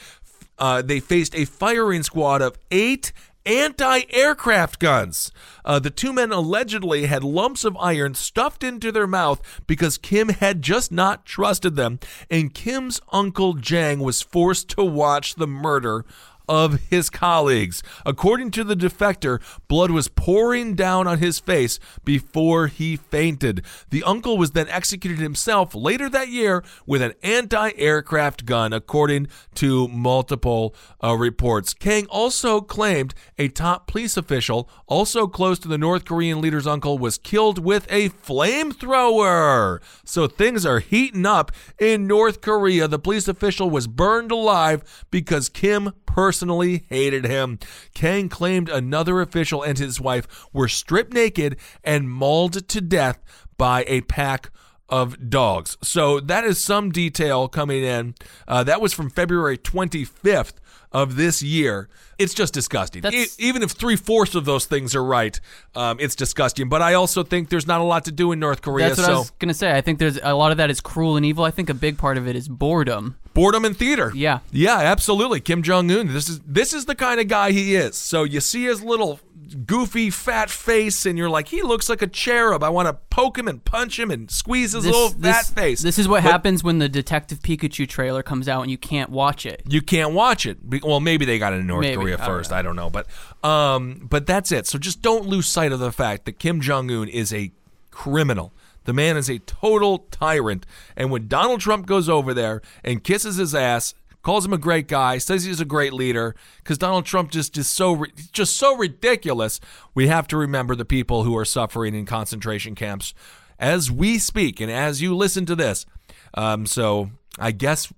Uh, they faced a firing squad of eight anti aircraft guns. Uh, the two men allegedly had lumps of iron stuffed into their mouth because Kim had just not trusted them, and Kim's uncle Jang was forced to watch the murder of his colleagues. According to the defector, blood was pouring down on his face before he fainted. The uncle was then executed himself later that year with an anti aircraft gun, according to multiple uh, reports. Kang also claimed a top police official, also close to the North Korean leader's uncle, was killed with a flamethrower. So things are heating up in North Korea. The police official was burned alive because Kim personally hated him. Kang claimed another official and his wife were stripped naked and mauled to death by a pack of dogs. So that is some detail coming in. Uh, that was from February 25th of this year. It's just disgusting. E- even if three fourths of those things are right, um, it's disgusting. But I also think there's not a lot to do in North Korea. that's what so I was gonna say. I think there's a lot of that is cruel and evil. I think a big part of it is boredom. Boredom in theater. Yeah. Yeah, absolutely. Kim Jong Un. This is this is the kind of guy he is. So you see his little goofy fat face, and you're like, he looks like a cherub. I want to poke him and punch him and squeeze his little fat face. This is what But happens when the Detective Pikachu trailer comes out and you can't watch it. You can't watch it. Well, maybe they got it in North Maybe. Korea I don't first. know. I don't know, but um, but that's it. So just don't lose sight of the fact that Kim Jong Un is a criminal. The man is a total tyrant. And when Donald Trump goes over there and kisses his ass, calls him a great guy, says he's a great leader, because Donald Trump just is so just so ridiculous. We have to remember the people who are suffering in concentration camps as we speak and as you listen to this. Um, so I guess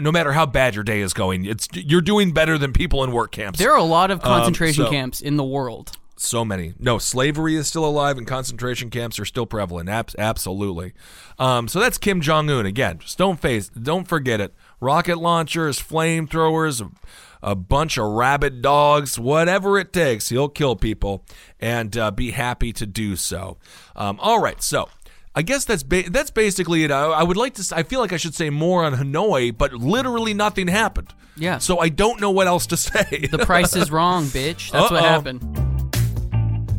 no matter how bad your day is going, it's you're doing better than people in work camps. There are a lot of concentration so- camps in the world. So many. No, slavery is still alive, and concentration camps are still prevalent. Abs- absolutely. Um, so that's Kim Jong Un again. Just don't face, don't forget it. Rocket launchers, flamethrowers, a, bunch of rabid dogs, whatever it takes, he'll kill people and uh, be happy to do so. Um, all right, so. I guess that's ba- that's basically it. I, I would like to. I feel like I should say more on Hanoi, but literally nothing happened. Yeah. So I don't know what else to (laughs) say. The price is wrong, bitch. That's what Uh-oh. happened.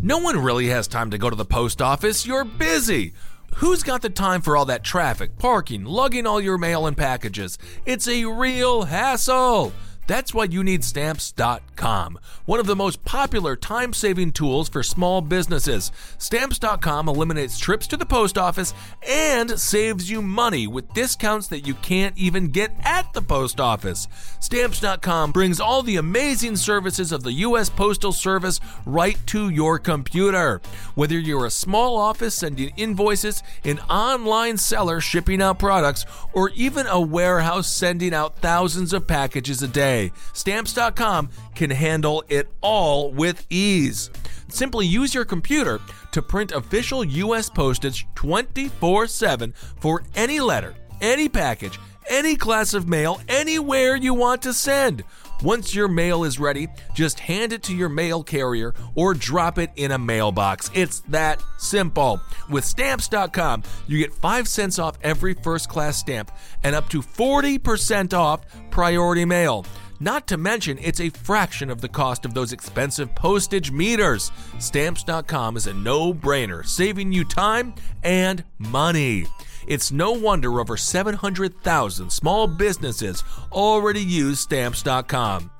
No one really has time to go to the post office. You're busy. Who's got the time for all that traffic, parking, lugging all your mail and packages? It's a real hassle. That's why you need stamps.com, one of the most popular time saving tools for small businesses. Stamps.com eliminates trips to the post office and saves you money with discounts that you can't even get at the post office. Stamps.com brings all the amazing services of the U.S. Postal Service right to your computer. Whether you're a small office sending invoices, an online seller shipping out products, or even a warehouse sending out thousands of packages a day, Stamps.com can handle it all with ease. Simply use your computer to print official U.S. postage 24 7 for any letter, any package, any class of mail, anywhere you want to send. Once your mail is ready, just hand it to your mail carrier or drop it in a mailbox. It's that simple. With stamps.com, you get 5 cents off every first class stamp and up to 40% off priority mail. Not to mention, it's a fraction of the cost of those expensive postage meters. Stamps.com is a no brainer, saving you time and money. It's no wonder over 700,000 small businesses already use Stamps.com.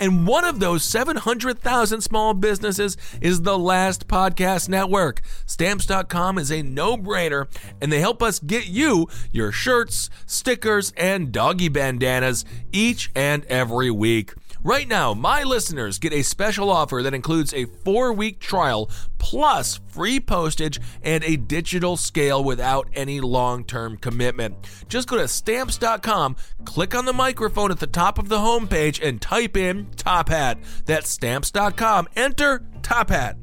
And one of those 700,000 small businesses is the Last Podcast Network. Stamps.com is a no brainer, and they help us get you your shirts, stickers, and doggy bandanas each and every week. Right now, my listeners get a special offer that includes a four week trial plus free postage and a digital scale without any long term commitment. Just go to stamps.com, click on the microphone at the top of the homepage, and type in Top Hat. That's stamps.com. Enter Top Hat.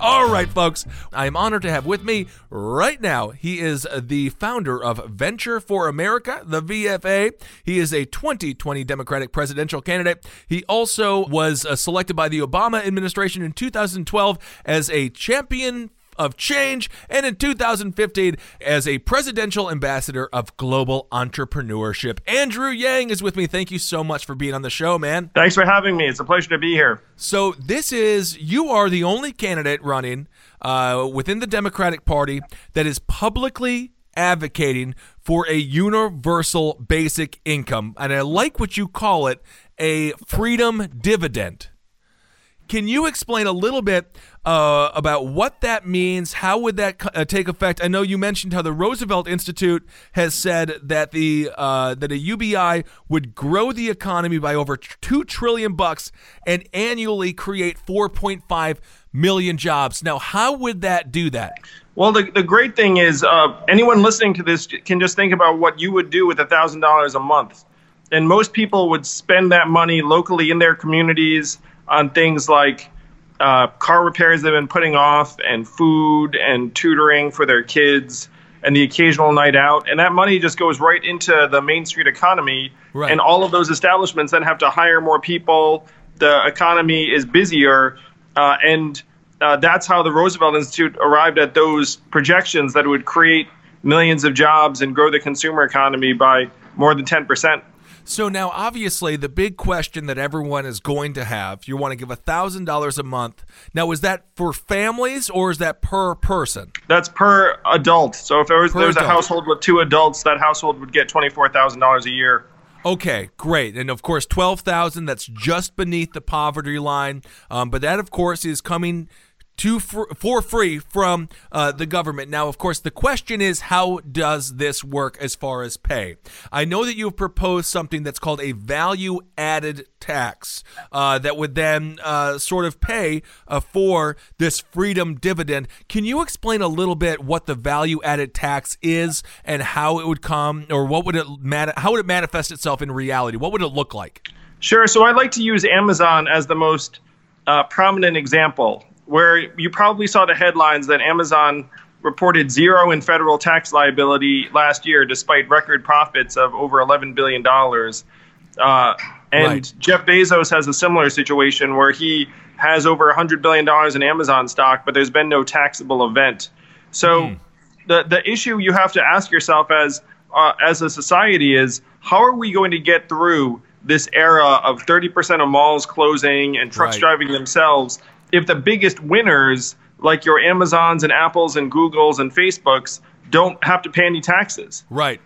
All right, folks. I am honored to have with me right now. He is the founder of Venture for America, the VFA. He is a 2020 Democratic presidential candidate. He also was uh, selected by the Obama administration in 2012 as a champion of change and in 2015 as a presidential ambassador of global entrepreneurship. Andrew Yang is with me. Thank you so much for being on the show, man. Thanks for having me. It's a pleasure to be here. So, this is, you are the only candidate running uh, within the Democratic Party that is publicly advocating for a universal basic income. And I like what you call it a freedom dividend. Can you explain a little bit uh, about what that means? How would that uh, take effect? I know you mentioned how the Roosevelt Institute has said that the uh, that a UBI would grow the economy by over two trillion bucks and annually create 4.5 million jobs. Now, how would that do that? Well, the, the great thing is, uh, anyone listening to this can just think about what you would do with a thousand dollars a month, and most people would spend that money locally in their communities on things like uh, car repairs they've been putting off, and food and tutoring for their kids, and the occasional night out. And that money just goes right into the Main Street economy. Right. And all of those establishments then have to hire more people. The economy is busier. Uh, and uh, that's how the Roosevelt Institute arrived at those projections that it would create millions of jobs and grow the consumer economy by more than 10%. So now, obviously, the big question that everyone is going to have, you want to give thousand dollars a month. Now, is that for families or is that per person? That's per adult. So if there was, Per there was a household with two adults, that household would get twenty-four thousand dollars a year. Okay, great. And of course, 12,000, that's just beneath the poverty line. Um, but that, of course, is coming to fr- for free from uh, the government. Now, of course, the question is how does this work as far as pay? I know that you've proposed something that's called a value added tax uh, that would then uh, sort of pay uh, for this freedom dividend. Can you explain a little bit what the value added tax is and how it would come, or what would it how would it manifest itself in reality? What would it look like? Sure. So I'd like to use Amazon as the most uh, prominent example, where you probably saw the headlines that Amazon reported zero in federal tax liability last year, despite record profits of over $11 billion. Uh, and Right. Jeff Bezos has a similar situation where he has over $100 billion in Amazon stock, but there's been no taxable event. So the, the issue you have to ask yourself as, uh, as a society is how are we going to get through this era of 30% of malls closing and trucks Right. driving themselves if the biggest winners, like your Amazons and Apples and Googles and Facebooks, don't have to pay any taxes? Right.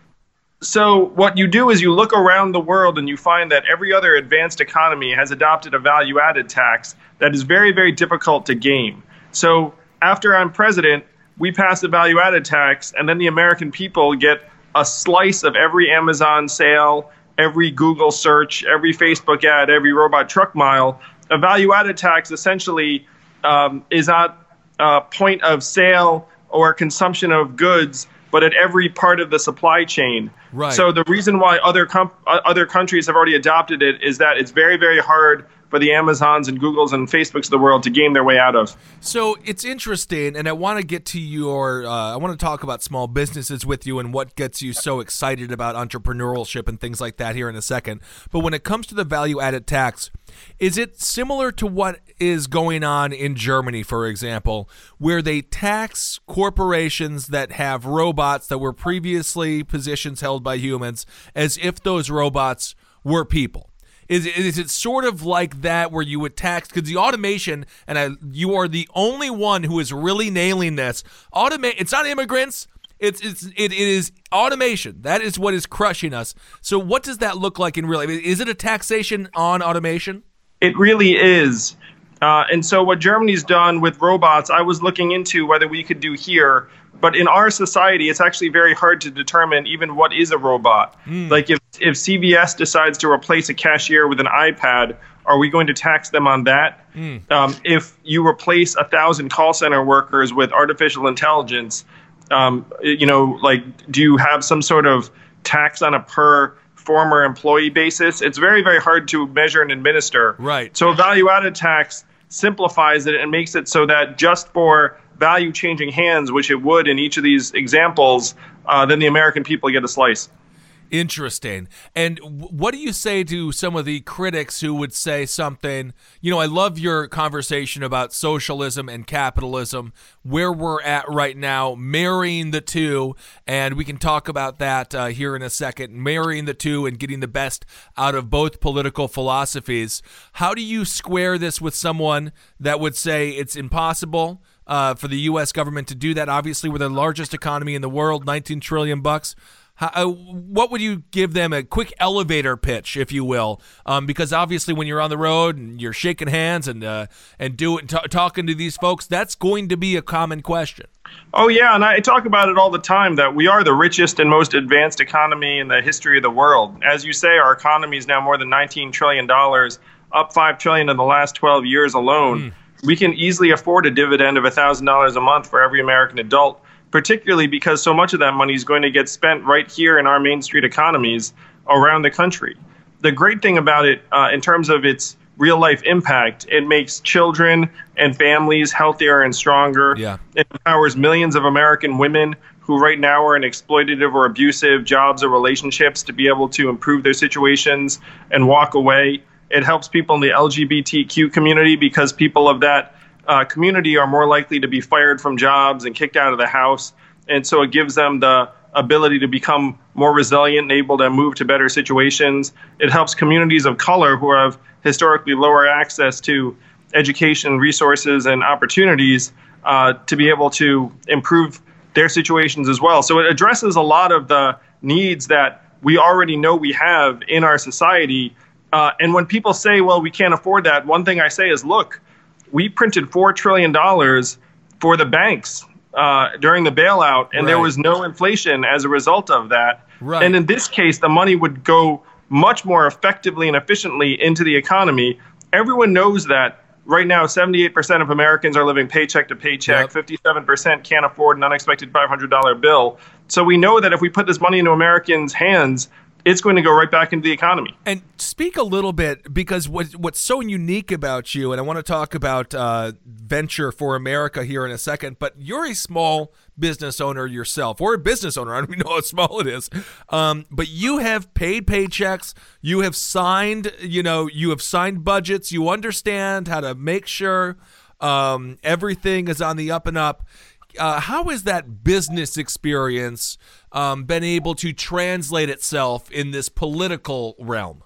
So what you do is you look around the world and you find that every other advanced economy has adopted a value added tax that is very very difficult to game. So after I'm president, we pass a value added tax and then the American people get a slice of every Amazon sale, every Google search, every Facebook ad, every robot truck mile. A value added tax essentially um, is at uh, point of sale or consumption of goods, but at every part of the supply chain. Right. So the reason why other com- uh, other countries have already adopted it is that it's very very hard for the Amazons and Googles and Facebooks of the world to game their way out of. So it's interesting, and I want to get to your. Uh, I want to talk about small businesses with you and what gets you so excited about entrepreneurship and things like that here in a second. But when it comes to the value added tax, is it similar to what is going on in Germany, for example, where they tax corporations that have robots that were previously positions held by humans as if those robots were people? Is is it sort of like that where you would tax because the automation and I, you are the only one who is really nailing this automate it's not immigrants it's it's it, it is automation that is what is crushing us so what does that look like in real life is it a taxation on automation It really is. Uh, and so, what Germany's done with robots, I was looking into whether we could do here. But in our society, it's actually very hard to determine even what is a robot. Like, if, if CVS decides to replace a cashier with an iPad, are we going to tax them on that? Um, if you replace a thousand call center workers with artificial intelligence, um, you know, like, do you have some sort of tax on a per former employee basis? It's very, very hard to measure and administer. Right. So, value added tax simplifies it and makes it so that just for value changing hands, which it would in each of these examples, uh, then the American people get a slice. Interesting. And what do you say to some of the critics who would say something? You know, I love your conversation about socialism and capitalism, where we're at right now, marrying the two. And we can talk about that uh, here in a second, marrying the two and getting the best out of both political philosophies. How do you square this with someone that would say it's impossible? Uh, for the U.S. government to do that, obviously, we're the largest economy in the world, 19 trillion bucks. How, uh, what would you give them a quick elevator pitch, if you will? Um, because obviously, when you're on the road and you're shaking hands and uh, and doing t- talking to these folks, that's going to be a common question. Oh, yeah. And I talk about it all the time that we are the richest and most advanced economy in the history of the world. As you say, our economy is now more than $19 trillion, up 5 trillion in the last 12 years alone. We can easily afford a dividend of $1,000 a month for every American adult, particularly because so much of that money is going to get spent right here in our Main Street economies around the country. The great thing about it, uh, in terms of its real life impact, it makes children and families healthier and stronger. Yeah. It empowers millions of American women who right now are in exploitative or abusive jobs or relationships to be able to improve their situations and walk away. It helps people in the LGBTQ community because people of that uh, community are more likely to be fired from jobs and kicked out of the house. And so it gives them the ability to become more resilient and able to move to better situations. It helps communities of color who have historically lower access to education, resources, and opportunities uh, to be able to improve their situations as well. So it addresses a lot of the needs that we already know we have in our society. Uh, and when people say, well, we can't afford that, one thing I say is, look, we printed $4 trillion for the banks uh, during the bailout, and there was no inflation as a result of that. Right. And in this case, the money would go much more effectively and efficiently into the economy. Everyone knows that right now, 78% of Americans are living paycheck to paycheck, Yep. 57% can't afford an unexpected $500 bill. So we know that if we put this money into Americans' hands, it's going to go right back into the economy. And speak a little bit because what what's so unique about you, and I want to talk about uh, venture for America here in a second. But you're a small business owner yourself, or a business owner. (laughs) I don't even know how small it is. Um, but you have paid paychecks. You have signed. You know, you have signed budgets. You understand how to make sure um, everything is on the up and up. Uh, how has that business experience um, been able to translate itself in this political realm?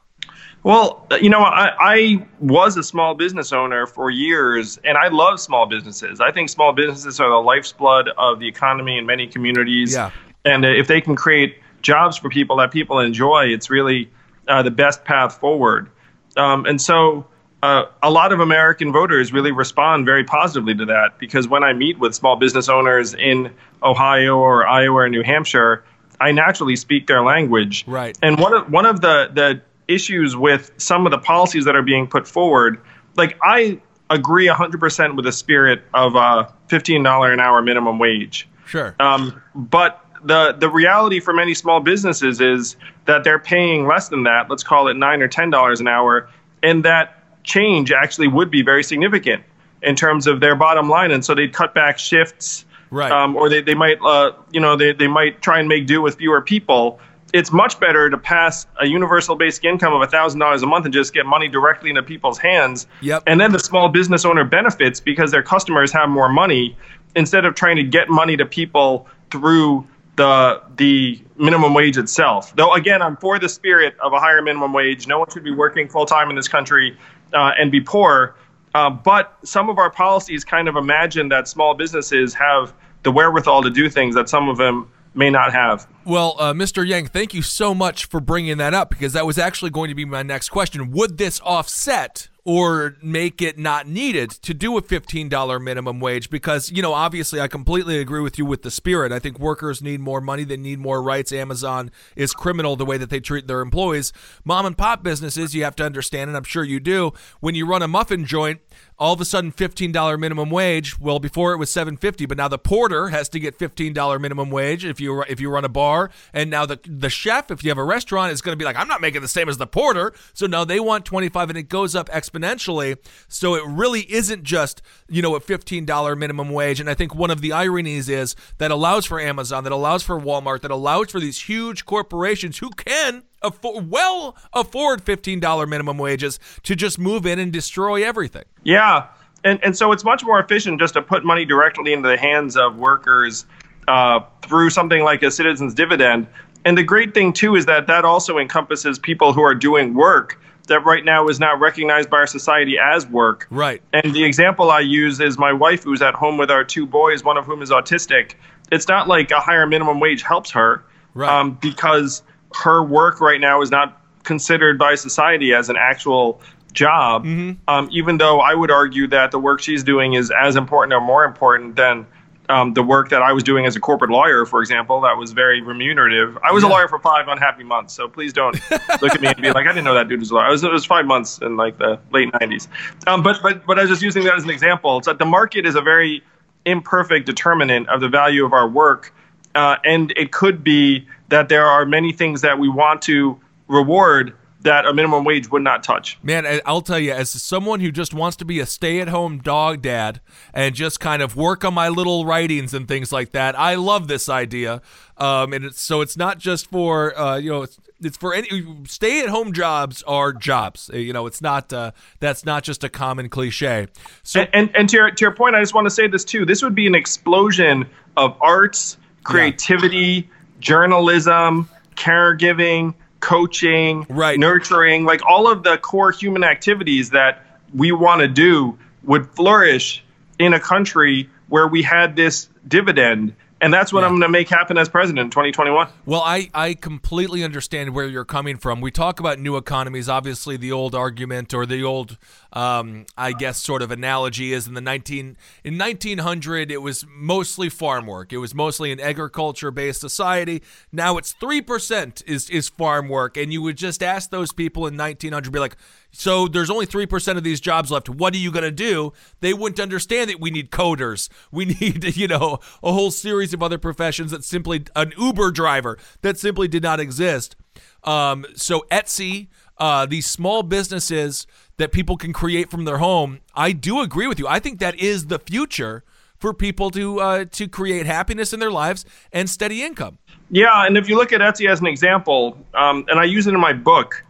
Well, you know, I, I was a small business owner for years, and I love small businesses. I think small businesses are the lifeblood of the economy in many communities. Yeah. And uh, if they can create jobs for people that people enjoy, it's really uh, the best path forward. Um, and so uh, a lot of American voters really respond very positively to that because when I meet with small business owners in Ohio or Iowa or New Hampshire, I naturally speak their language. Right. And one of one of the the issues with some of the policies that are being put forward, like I agree 100% with the spirit of a $15 an hour minimum wage. Sure. Um, but the the reality for many small businesses is that they're paying less than that. Let's call it nine or ten dollars an hour, and that change actually would be very significant in terms of their bottom line, and so they'd cut back shifts, Right. Um, or they, they might, uh, you know, they, they might try and make do with fewer people. It's much better to pass a universal basic income of thousand dollars a month and just get money directly into people's hands. Yep. And then the small business owner benefits because their customers have more money instead of trying to get money to people through the the minimum wage itself. Though again, I'm for the spirit of a higher minimum wage. No one should be working full time in this country uh, and be poor. Uh, but some of our policies kind of imagine that small businesses have the wherewithal to do things that some of them may not have. Well, uh, Mr. Yang, thank you so much for bringing that up because that was actually going to be my next question. Would this offset or make it not needed to do a $15 minimum wage? Because, you know, obviously I completely agree with you with the spirit. I think workers need more money, they need more rights. Amazon is criminal the way that they treat their employees. Mom and pop businesses, you have to understand, and I'm sure you do, when you run a muffin joint, all of a sudden $15 minimum wage well before it was 750 but now the porter has to get $15 minimum wage if you if you run a bar. And now the the chef if you have a restaurant is going to be like I'm not making the same as the porter. So now they want 25 and it goes up exponentially. So it really isn't just you know a $15 minimum wage. And I think one of the ironies is that allows for Amazon that allows for Walmart that allows for these huge corporations who can afford, well afford $15 minimum wages to just move in and destroy everything. Yeah, and and so it's much more efficient just to put money directly into the hands of workers uh, through something like a citizens dividend. And the great thing too is that that also encompasses people who are doing work that right now is not recognized by our society as work. Right. And the example I use is my wife, who's at home with our two boys, one of whom is autistic. It's not like a higher minimum wage helps her, Right. um, because her work right now is not considered by society as an actual job. Um, even though I would argue that the work she's doing is as important or more important than um, the work that I was doing as a corporate lawyer, for example, that was very remunerative. I was a lawyer for five unhappy months, so please don't (laughs) look at me and be like, I didn't know that dude was a lawyer. I was, it was five months in like the late 90s. Um, but, but, but I was just using that as an example. It's that the market is a very imperfect determinant of the value of our work. Uh, and it could be that there are many things that we want to reward that a minimum wage would not touch. Man, I'll tell you, as someone who just wants to be a stay at home dog dad and just kind of work on my little writings and things like that, I love this idea. Um, and it's, so it's not just for, uh, you know, it's, it's for any stay at home jobs are jobs. Uh, You know, it's not, uh, that's not just a common cliche. So, And, and, and to, your, to your point, I just want to say this too. This would be an explosion of arts, creativity, journalism, caregiving, coaching, Right. nurturing, like all of the core human activities that we want to do would flourish in a country where we had this dividend. And that's what I'm going to make happen as president in 2021. Well, I, I completely understand where you're coming from. We talk about new economies. Obviously, the old argument or the old, um, I guess, sort of analogy is in the 19 in 1900 it was mostly farm work. It was mostly an agriculture based society. Now it's three percent is is farm work, and you would just ask those people in 1900, be like, so there's only 3% of these jobs left. What are you going to do? They wouldn't understand that we need coders. (laughs) We need, you know, a whole series of other professions that simply, an Uber driver that simply did not exist. Um, so Etsy, uh, these small businesses that people can create from their home, I do agree with you. I think that is the future for people to uh, to create happiness in their lives and steady income. Yeah, and if you look at Etsy as an example, um, and I use it in my book,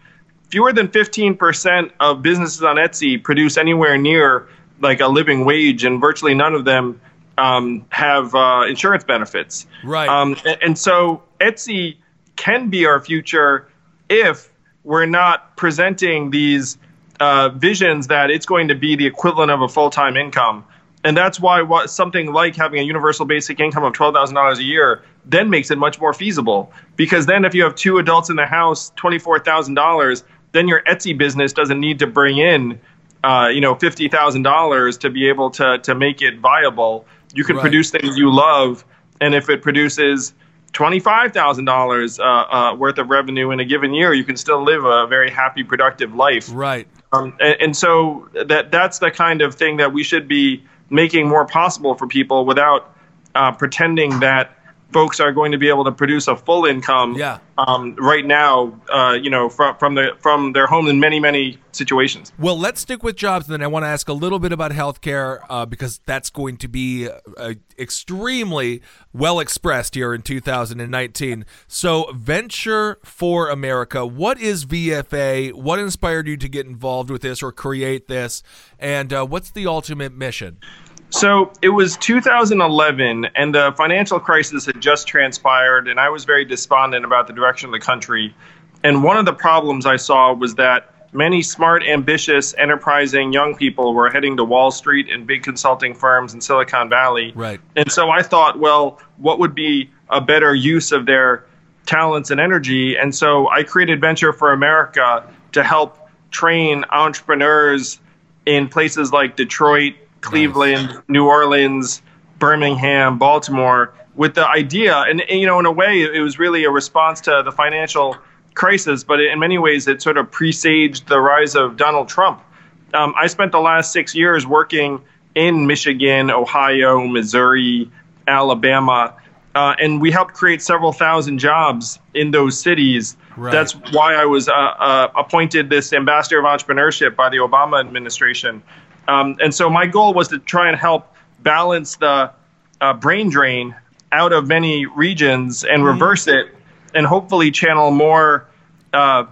fewer than 15% of businesses on Etsy produce anywhere near like a living wage, and virtually none of them um, have uh, insurance benefits. Right. Um, and, and so Etsy can be our future if we're not presenting these uh, visions that it's going to be the equivalent of a full time income. And that's why what, something like having a universal basic income of $12,000 a year then makes it much more feasible. Because then if you have two adults in the house, $24,000, then your Etsy business doesn't need to bring in, uh, you know, $50,000 to be able to, to make it viable. You can Right. produce things you love. And if it produces $25,000 uh, uh, worth of revenue in a given year, you can still live a very happy, productive life. Right. Um, and, and so that that's the kind of thing that we should be making more possible for people without uh, pretending that folks are going to be able to produce a full income Yeah. um, right now, uh, you know, from, from, the, from their home in many, many situations. Well, let's stick with jobs, and then I want to ask a little bit about healthcare uh, because that's going to be uh, extremely well expressed here in 2019. So, Venture for America. What is VFA? What inspired you to get involved with this or create this? And uh, what's the ultimate mission? So it was 2011, and the financial crisis had just transpired, and I was very despondent about the direction of the country. And one of the problems I saw was that many smart, ambitious, enterprising young people were heading to Wall Street and big consulting firms in Silicon Valley. Right. And so I thought, well, what would be a better use of their talents and energy? And so I created Venture for America to help train entrepreneurs in places like Detroit, Cleveland, New Orleans, Birmingham, Baltimore, with the idea, and, and, you know, in a way, it was really a response to the financial crisis, but in many ways, it sort of presaged the rise of Donald Trump. Um, I spent the last six years working in Michigan, Ohio, Missouri, Alabama, uh, and we helped create several thousand jobs in those cities. Right. That's why I was uh, uh, appointed this ambassador of entrepreneurship by the Obama administration. Um, and so my goal was to try and help balance the uh, brain drain out of many regions and reverse it and hopefully channel more uh,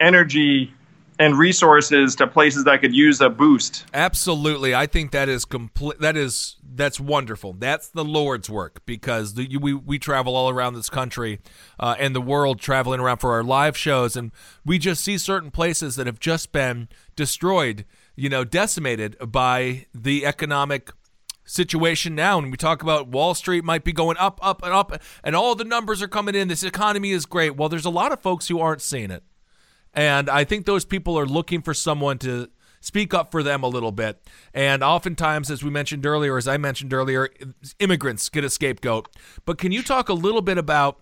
energy and resources to places that could use a boost. Absolutely, I think that is complete. That is that's wonderful. That's the Lord's work because the, we we travel all around this country uh, and the world, traveling around for our live shows, and we just see certain places that have just been destroyed, you know, decimated by the economic situation now and we talk about Wall Street might be going up up and up and all the numbers are coming in this economy is great well there's a lot of folks who aren't seeing it and I think those people are looking for someone to speak up for them a little bit. And oftentimes, as we mentioned earlier, as I mentioned earlier, immigrants get a scapegoat. But can you talk a little bit about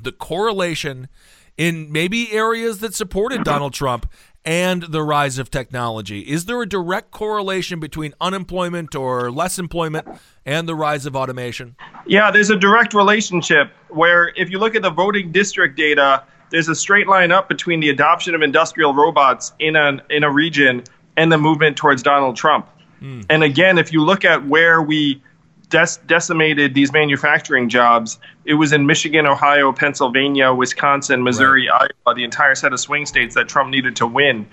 the correlation in maybe areas that supported Donald Trump and the rise of technology? Is there a direct correlation between unemployment or less employment and the rise of automation? Yeah, there's a direct relationship where if you look at the voting district data, there's a straight line up between the adoption of industrial robots in a in a region and the movement towards Donald Trump. Mm. And again, if you look at where we des- decimated these manufacturing jobs, it was in Michigan, Ohio, Pennsylvania, Wisconsin, Missouri, right. Iowa, the entire set of swing states that Trump needed to win.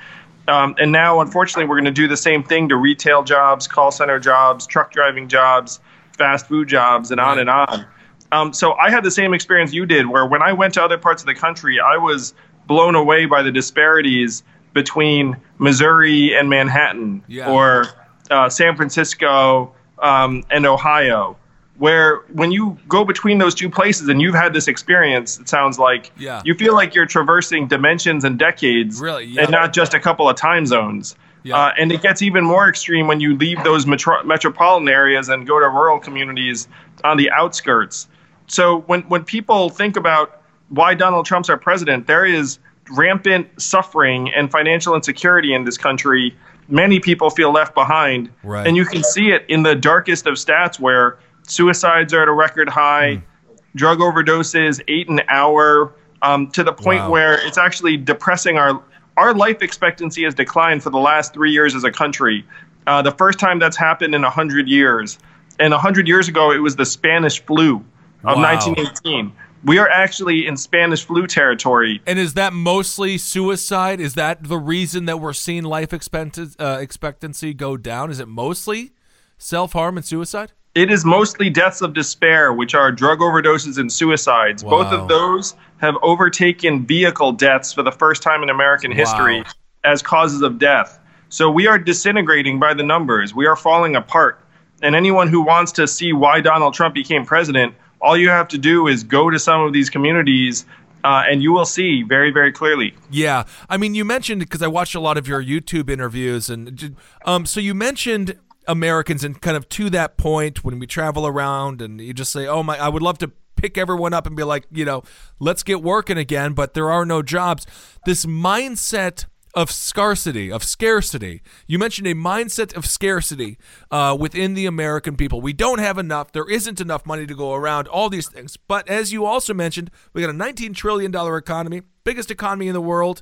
Um, and now, unfortunately, we're going to do the same thing to retail jobs, call center jobs, truck driving jobs, fast food jobs, and on and on. Um, so I had the same experience you did, where when I went to other parts of the country, I was blown away by the disparities between Missouri and Manhattan, yeah. or uh, San Francisco um, and Ohio. Where when you go between those two places and you've had this experience, it sounds like yeah. you feel like you're traversing dimensions and decades, really, yeah. and not just a couple of time zones. Yeah. Uh, and it gets even more extreme when you leave those metro- metropolitan areas and go to rural communities on the outskirts. So when when people think about why Donald Trump's our president, there is rampant suffering and financial insecurity in this country. Many people feel left behind, right. and you can see it in the darkest of stats where suicides are at a record high, mm. drug overdoses eight an hour, um, to the point wow. where it's actually depressing our our life expectancy has declined for the last three years as a country. Uh, the first time that's happened in 100 years. And 100 years ago, it was the Spanish flu of wow. 1918. We are actually in Spanish flu territory. And is that mostly suicide? Is that the reason that we're seeing life expectancy, uh, expectancy go down? Is it mostly self harm and suicide? It is mostly deaths of despair, which are drug overdoses and suicides. Wow. Both of those have overtaken vehicle deaths for the first time in American Wow. history as causes of death. So we are disintegrating by the numbers. We are falling apart. And anyone who wants to see why Donald Trump became president, all you have to do is go to some of these communities uh, and you will see very, very clearly. Yeah, I mean, you mentioned because I watched a lot of your YouTube interviews, and um, so you mentioned Americans, and kind of to that point, when we travel around, and you just say, "Oh my, I would love to pick everyone up and be like, you know, let's get working again," but there are no jobs. This mindset of scarcity, of scarcity. You mentioned a mindset of scarcity uh, within the American people. We don't have enough. There isn't enough money to go around. All these things. But as you also mentioned, we got a 19 trillion dollar economy, biggest economy in the world.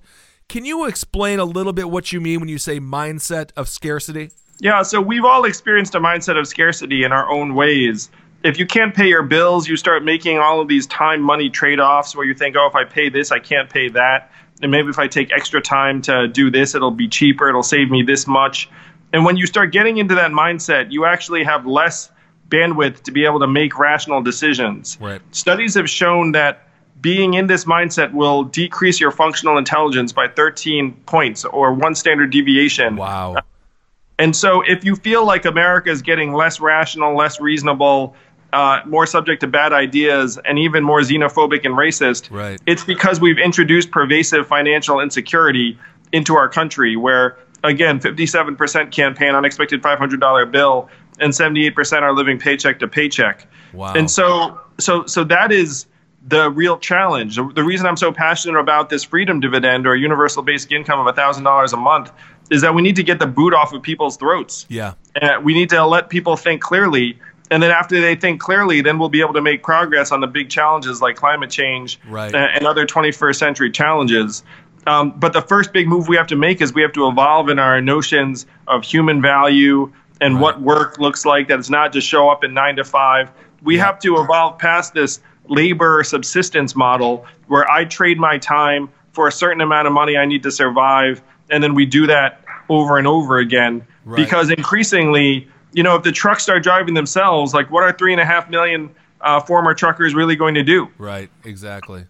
Can you explain a little bit what you mean when you say mindset of scarcity? Yeah, so we've all experienced a mindset of scarcity in our own ways. If you can't pay your bills, you start making all of these time money trade offs where you think, oh, if I pay this, I can't pay that. And maybe if I take extra time to do this, it'll be cheaper, it'll save me this much. And when you start getting into that mindset, you actually have less bandwidth to be able to make rational decisions. Right. Studies have shown that being in this mindset will decrease your functional intelligence by 13 points or one standard deviation. Wow. And so, if you feel like America is getting less rational, less reasonable, uh, more subject to bad ideas, and even more xenophobic and racist, Right. it's because we've introduced pervasive financial insecurity into our country, where, again, 57% can't pay an unexpected $500 bill, and 78% are living paycheck to paycheck. Wow. And so, so, so that is the real challenge. The, reason I'm so passionate about this freedom dividend or universal basic income of $1,000 a month is that we need to get the boot off of people's throats. Yeah. Uh, we need to let people think clearly. And then after they think clearly, then we'll be able to make progress on the big challenges like climate change Right. and, other 21st century challenges. Um, but the first big move we have to make is we have to evolve in our notions of human value and what work looks like. That it's not just show up in nine to five. We have to evolve past this labor subsistence model where I trade my time for a certain amount of money I need to survive, and then we do that over and over again. Right. Because increasingly, you know, if the trucks start driving themselves, like what are three and a half million uh, former truckers really going to do? Right. Exactly.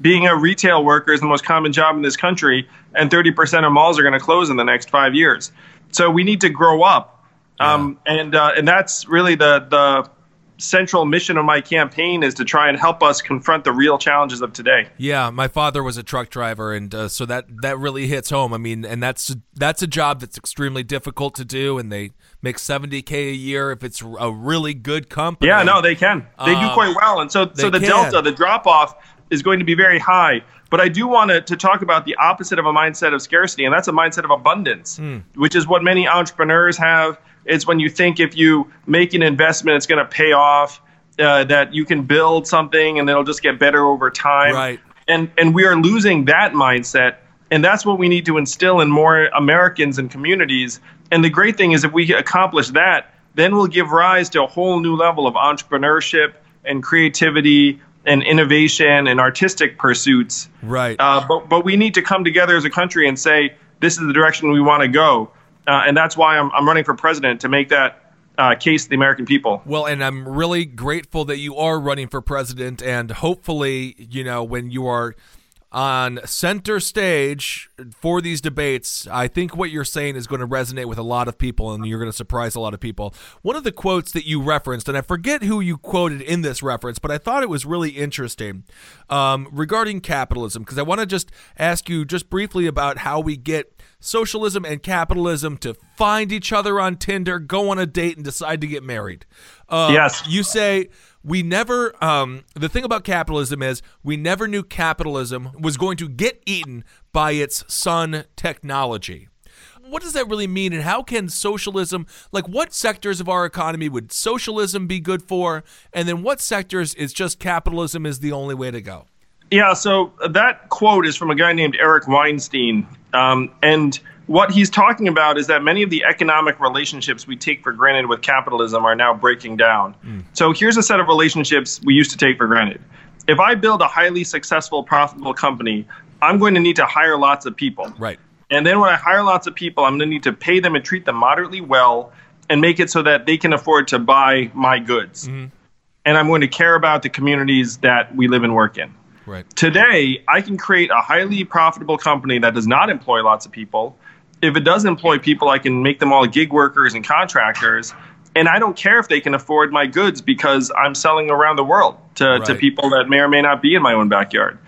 being a retail worker is the most common job in this country, and 30% of malls are going to close in the next five years. So we need to grow up, um, and uh, and that's really the the central mission of my campaign is to try and help us confront the real challenges of today. Yeah, my father was a truck driver, and uh, so that that really hits home. I mean, and that's that's a job that's extremely difficult to do, and they make seventy k a year if it's a really good company. Yeah, no, they can. They do Um, quite well, and so so the can. delta, the drop off, is going to be very high. But I do want to, to talk about the opposite of a mindset of scarcity, and that's a mindset of abundance, Hmm. which is what many entrepreneurs have. It's when you think if you make an investment, it's going to pay off, uh, that you can build something and it'll just get better over time. Right. And and we are losing that mindset, and that's what we need to instill in more Americans and communities. And the great thing is, if we accomplish that, then we'll give rise to a whole new level of entrepreneurship and creativity and innovation and artistic pursuits. Right. Uh, but but we need to come together as a country and say this is the direction we want to go, uh, and that's why I'm I'm running for president to make that uh, case to the American people. Well, and I'm really grateful that you are running for president, and hopefully, you know, when you are on center stage for these debates, I think what you're saying is going to resonate with a lot of people, and you're going to surprise a lot of people. One of the quotes that you referenced, and I forget who you quoted in this reference, but I thought it was really interesting um, regarding capitalism, because I want to just ask you just briefly about how we get socialism and capitalism to find each other on Tinder, go on a date, and decide to get married. Uh, Yes. You say we never, um, the thing about capitalism is we never knew capitalism was going to get eaten by its son technology. What does that really mean, and how can socialism, like what sectors of our economy would socialism be good for, and then what sectors is just capitalism is the only way to go? Yeah, so that quote is from a guy named Eric Weinstein. Um, and what he's talking about is that many of the economic relationships we take for granted with capitalism are now breaking down. Hmm. So here's a set of relationships we used to take for granted. If I build a highly successful, profitable company, I'm going to need to hire lots of people. Right. And then when I hire lots of people, I'm going to need to pay them and treat them moderately well and make it so that they can afford to buy my goods. Mm-hmm. And I'm going to care about the communities that we live and work in. Right. Today, I can create a highly profitable company that does not employ lots of people. If it does employ people, I can make them all gig workers and contractors. And I don't care if they can afford my goods because I'm selling around the world to, to people that may or may not be in my own backyard.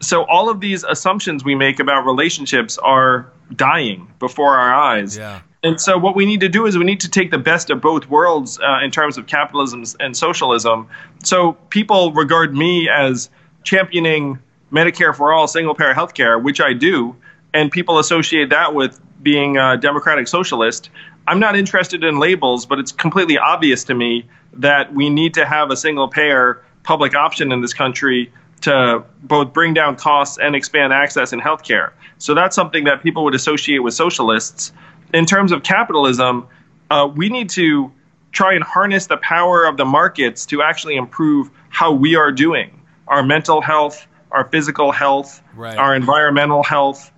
So all of these assumptions we make about relationships are dying before our eyes. Yeah. And so what we need to do is we need to take the best of both worlds uh, in terms of capitalism and socialism. So people regard me as championing Medicare for all, single payer healthcare, which I do. and people associate that with being a democratic socialist. I'm not interested in labels, but it's completely obvious to me that we need to have a single payer public option in this country to both bring down costs and expand access in healthcare. So that's something that people would associate with socialists. In terms of capitalism, uh, we need to try and harness the power of the markets to actually improve how we are doing our mental health, our physical health, Right. our environmental health,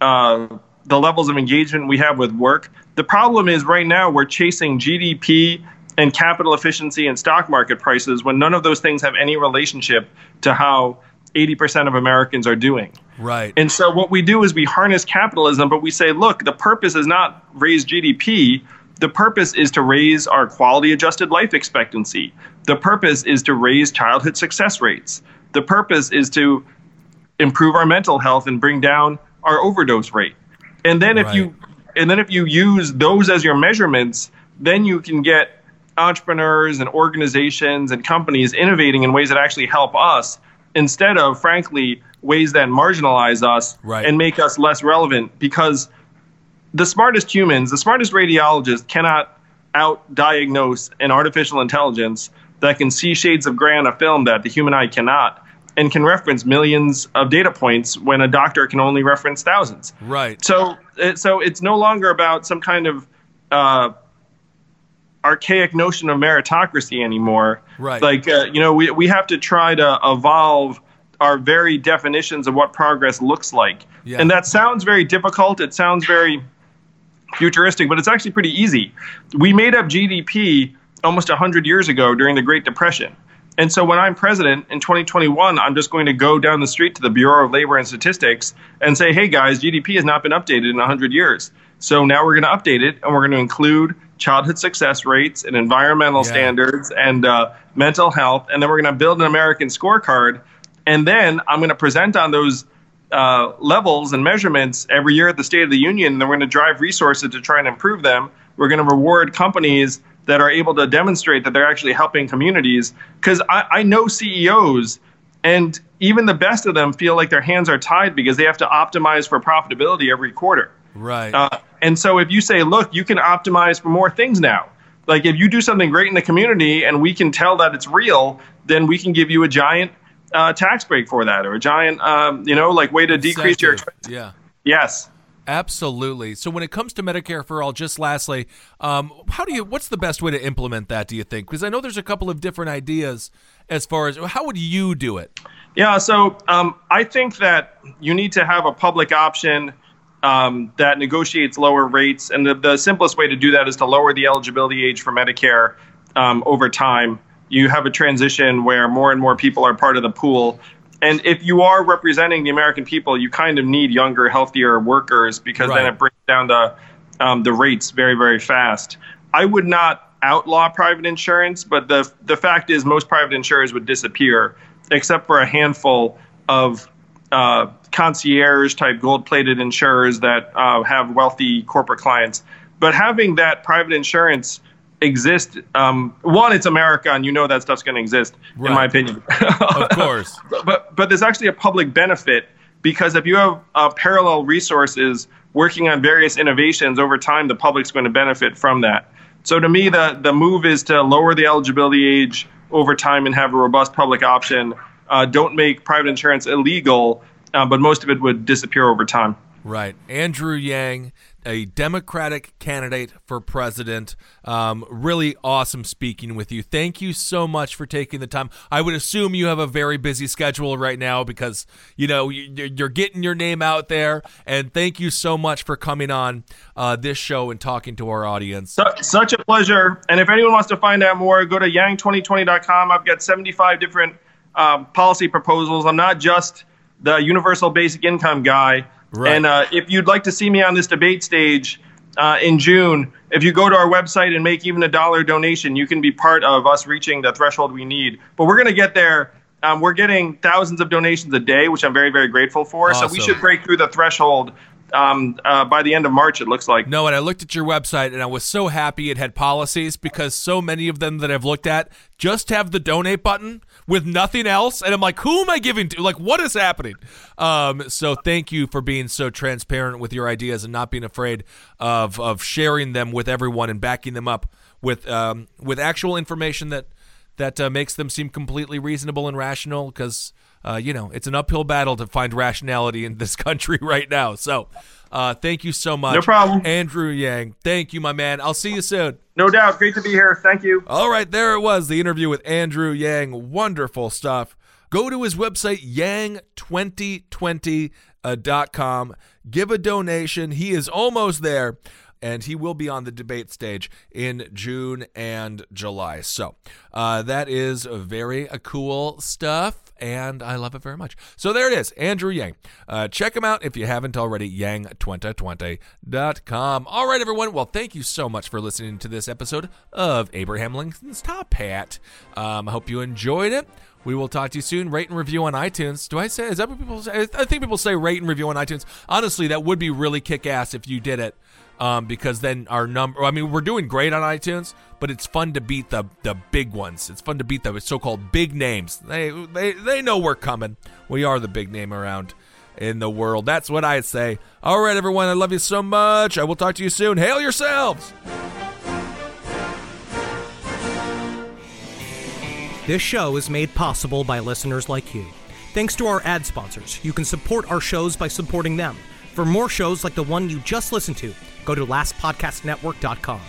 uh, the levels of engagement we have with work. The problem is right now we're chasing GDP and capital efficiency and stock market prices when none of those things have any relationship to how 80% of Americans are doing. Right. And so what we do is we harness capitalism, but we say, look, the purpose is not raise GDP. The purpose is to raise our quality adjusted life expectancy. The purpose is to raise childhood success rates. The purpose is to improve our mental health and bring down our overdose rate. And then if you and then if you use those as your measurements, then you can get entrepreneurs and organizations and companies innovating in ways that actually help us instead of frankly ways that marginalize us Right. and make us less relevant. Because the smartest humans, the smartest radiologists cannot out diagnose an artificial intelligence that can see shades of gray on a film that the human eye cannot and can reference millions of data points when a doctor can only reference thousands. Right. So, so it's no longer about some kind of uh, archaic notion of meritocracy anymore. Right. Like, uh, you know, we, we have to try to evolve our very definitions of what progress looks like. Yeah. And that sounds very difficult. It sounds very futuristic, but it's actually pretty easy. We made up GDP almost 100 years ago during the Great Depression. And so when I'm president in 2021, I'm just going to go down the street to the Bureau of Labor and Statistics and say, hey guys, GDP has not been updated in 100 years. So now we're going to update it and we're going to include childhood success rates and environmental Yeah. standards and uh, mental health. And then we're going to build an American scorecard. And then I'm going to present on those uh, levels and measurements every year at the State of the Union. And then we're going to drive resources to try and improve them. We're going to reward companies that are able to demonstrate that they're actually helping communities. Because I, I know CEOs, and even the best of them feel like their hands are tied because they have to optimize for profitability every quarter. Right. Uh, and so if you say, look, you can optimize for more things now. Like if you do something great in the community and we can tell that it's real, then we can give you a giant uh, tax break for that or a giant, um, you know, like way to decrease your expenses. Yeah. Yes. Absolutely. So when it comes to Medicare for all, just lastly, um, how do you? What's the best way to implement that? Do you think? Because I know there's a couple of different ideas as far as how would you do it? Yeah, so um, I think that you need to have a public option um, that negotiates lower rates. And the, the simplest way to do that is to lower the eligibility age for Medicare um, over time. You have a transition where more and more people are part of the pool. And if you are representing the American people, you kind of need younger, healthier workers because then it brings down the um, the rates very, very fast. I would not outlaw private insurance, but the the fact is most private insurers would disappear, except for a handful of uh, concierge type gold plated insurers that uh, have wealthy corporate clients. But having that private insurance exist, um, one, it's America, and you know that stuff's going to exist, in my opinion. Of (laughs) course. but, but but there's actually a public benefit because if you have uh, parallel resources working on various innovations over time, the public's going to benefit from that. So to me, the the move is to lower the eligibility age over time and have a robust public option. Uh, don't make private insurance illegal, uh, but most of it would disappear over time. Right. Andrew Yang, a Democratic candidate for president. Um, really awesome speaking with you. Thank you so much for taking the time. I would assume you have a very busy schedule right now because, you know, you- you're you're getting your name out there. And thank you so much for coming on uh, this show and talking to our audience. Such a pleasure. And if anyone wants to find out more, go to yang2020.com. I've got 75 different um, policy proposals. I'm not just the universal basic income guy. Right. And uh, if you'd like to see me on this debate stage uh, in June, if you go to our website and make even a dollar donation, you can be part of us reaching the threshold we need. But we're going to get there. Um, we're getting thousands of donations a day, which I'm very, very grateful for. So we should break through the threshold um, uh, by the end of March. It looks like. No, and I looked at your website and I was so happy it had policies because so many of them that I've looked at just have the donate button with nothing else, and I'm like, who am I giving to? Like, what is happening? Um, so thank you for being so transparent with your ideas and not being afraid of of sharing them with everyone and backing them up with um, with actual information that that uh, makes them seem completely reasonable and rational because uh, you know it's an uphill battle to find rationality in this (laughs) country right now so uh, thank you so much No problem. andrew yang thank you my man i'll see you soon No doubt. Great to be here. Thank you. all right there it was the interview with andrew yang wonderful stuff go to his website yang2020.com give a donation he is almost there and he will be on the debate stage in June and July. So uh, that is very uh, cool stuff, and I love it very much. So there it is, Andrew Yang. Uh, check him out if you haven't already, yang2020.com. All right, everyone. Well, thank you so much for listening to this episode of Abraham Lincoln's Top Hat. Um, I hope you enjoyed it. We will talk to you soon. Rate and review on iTunes. Do I say? Is that what people say? I think people say rate and review on iTunes. Honestly, that would be really kick ass if you did it um, because then our number. I mean, we're doing great on iTunes, but it's fun to beat the the big ones. It's fun to beat the so-called big names. They they they know we're coming. We are the big name around in the world. That's what I say. All right, everyone. I love you so much. I will talk to you soon. Hail yourselves. This show is made possible by listeners like you. Thanks to our ad sponsors, you can support our shows by supporting them. For more shows like the one you just listened to, go to lastpodcastnetwork.com.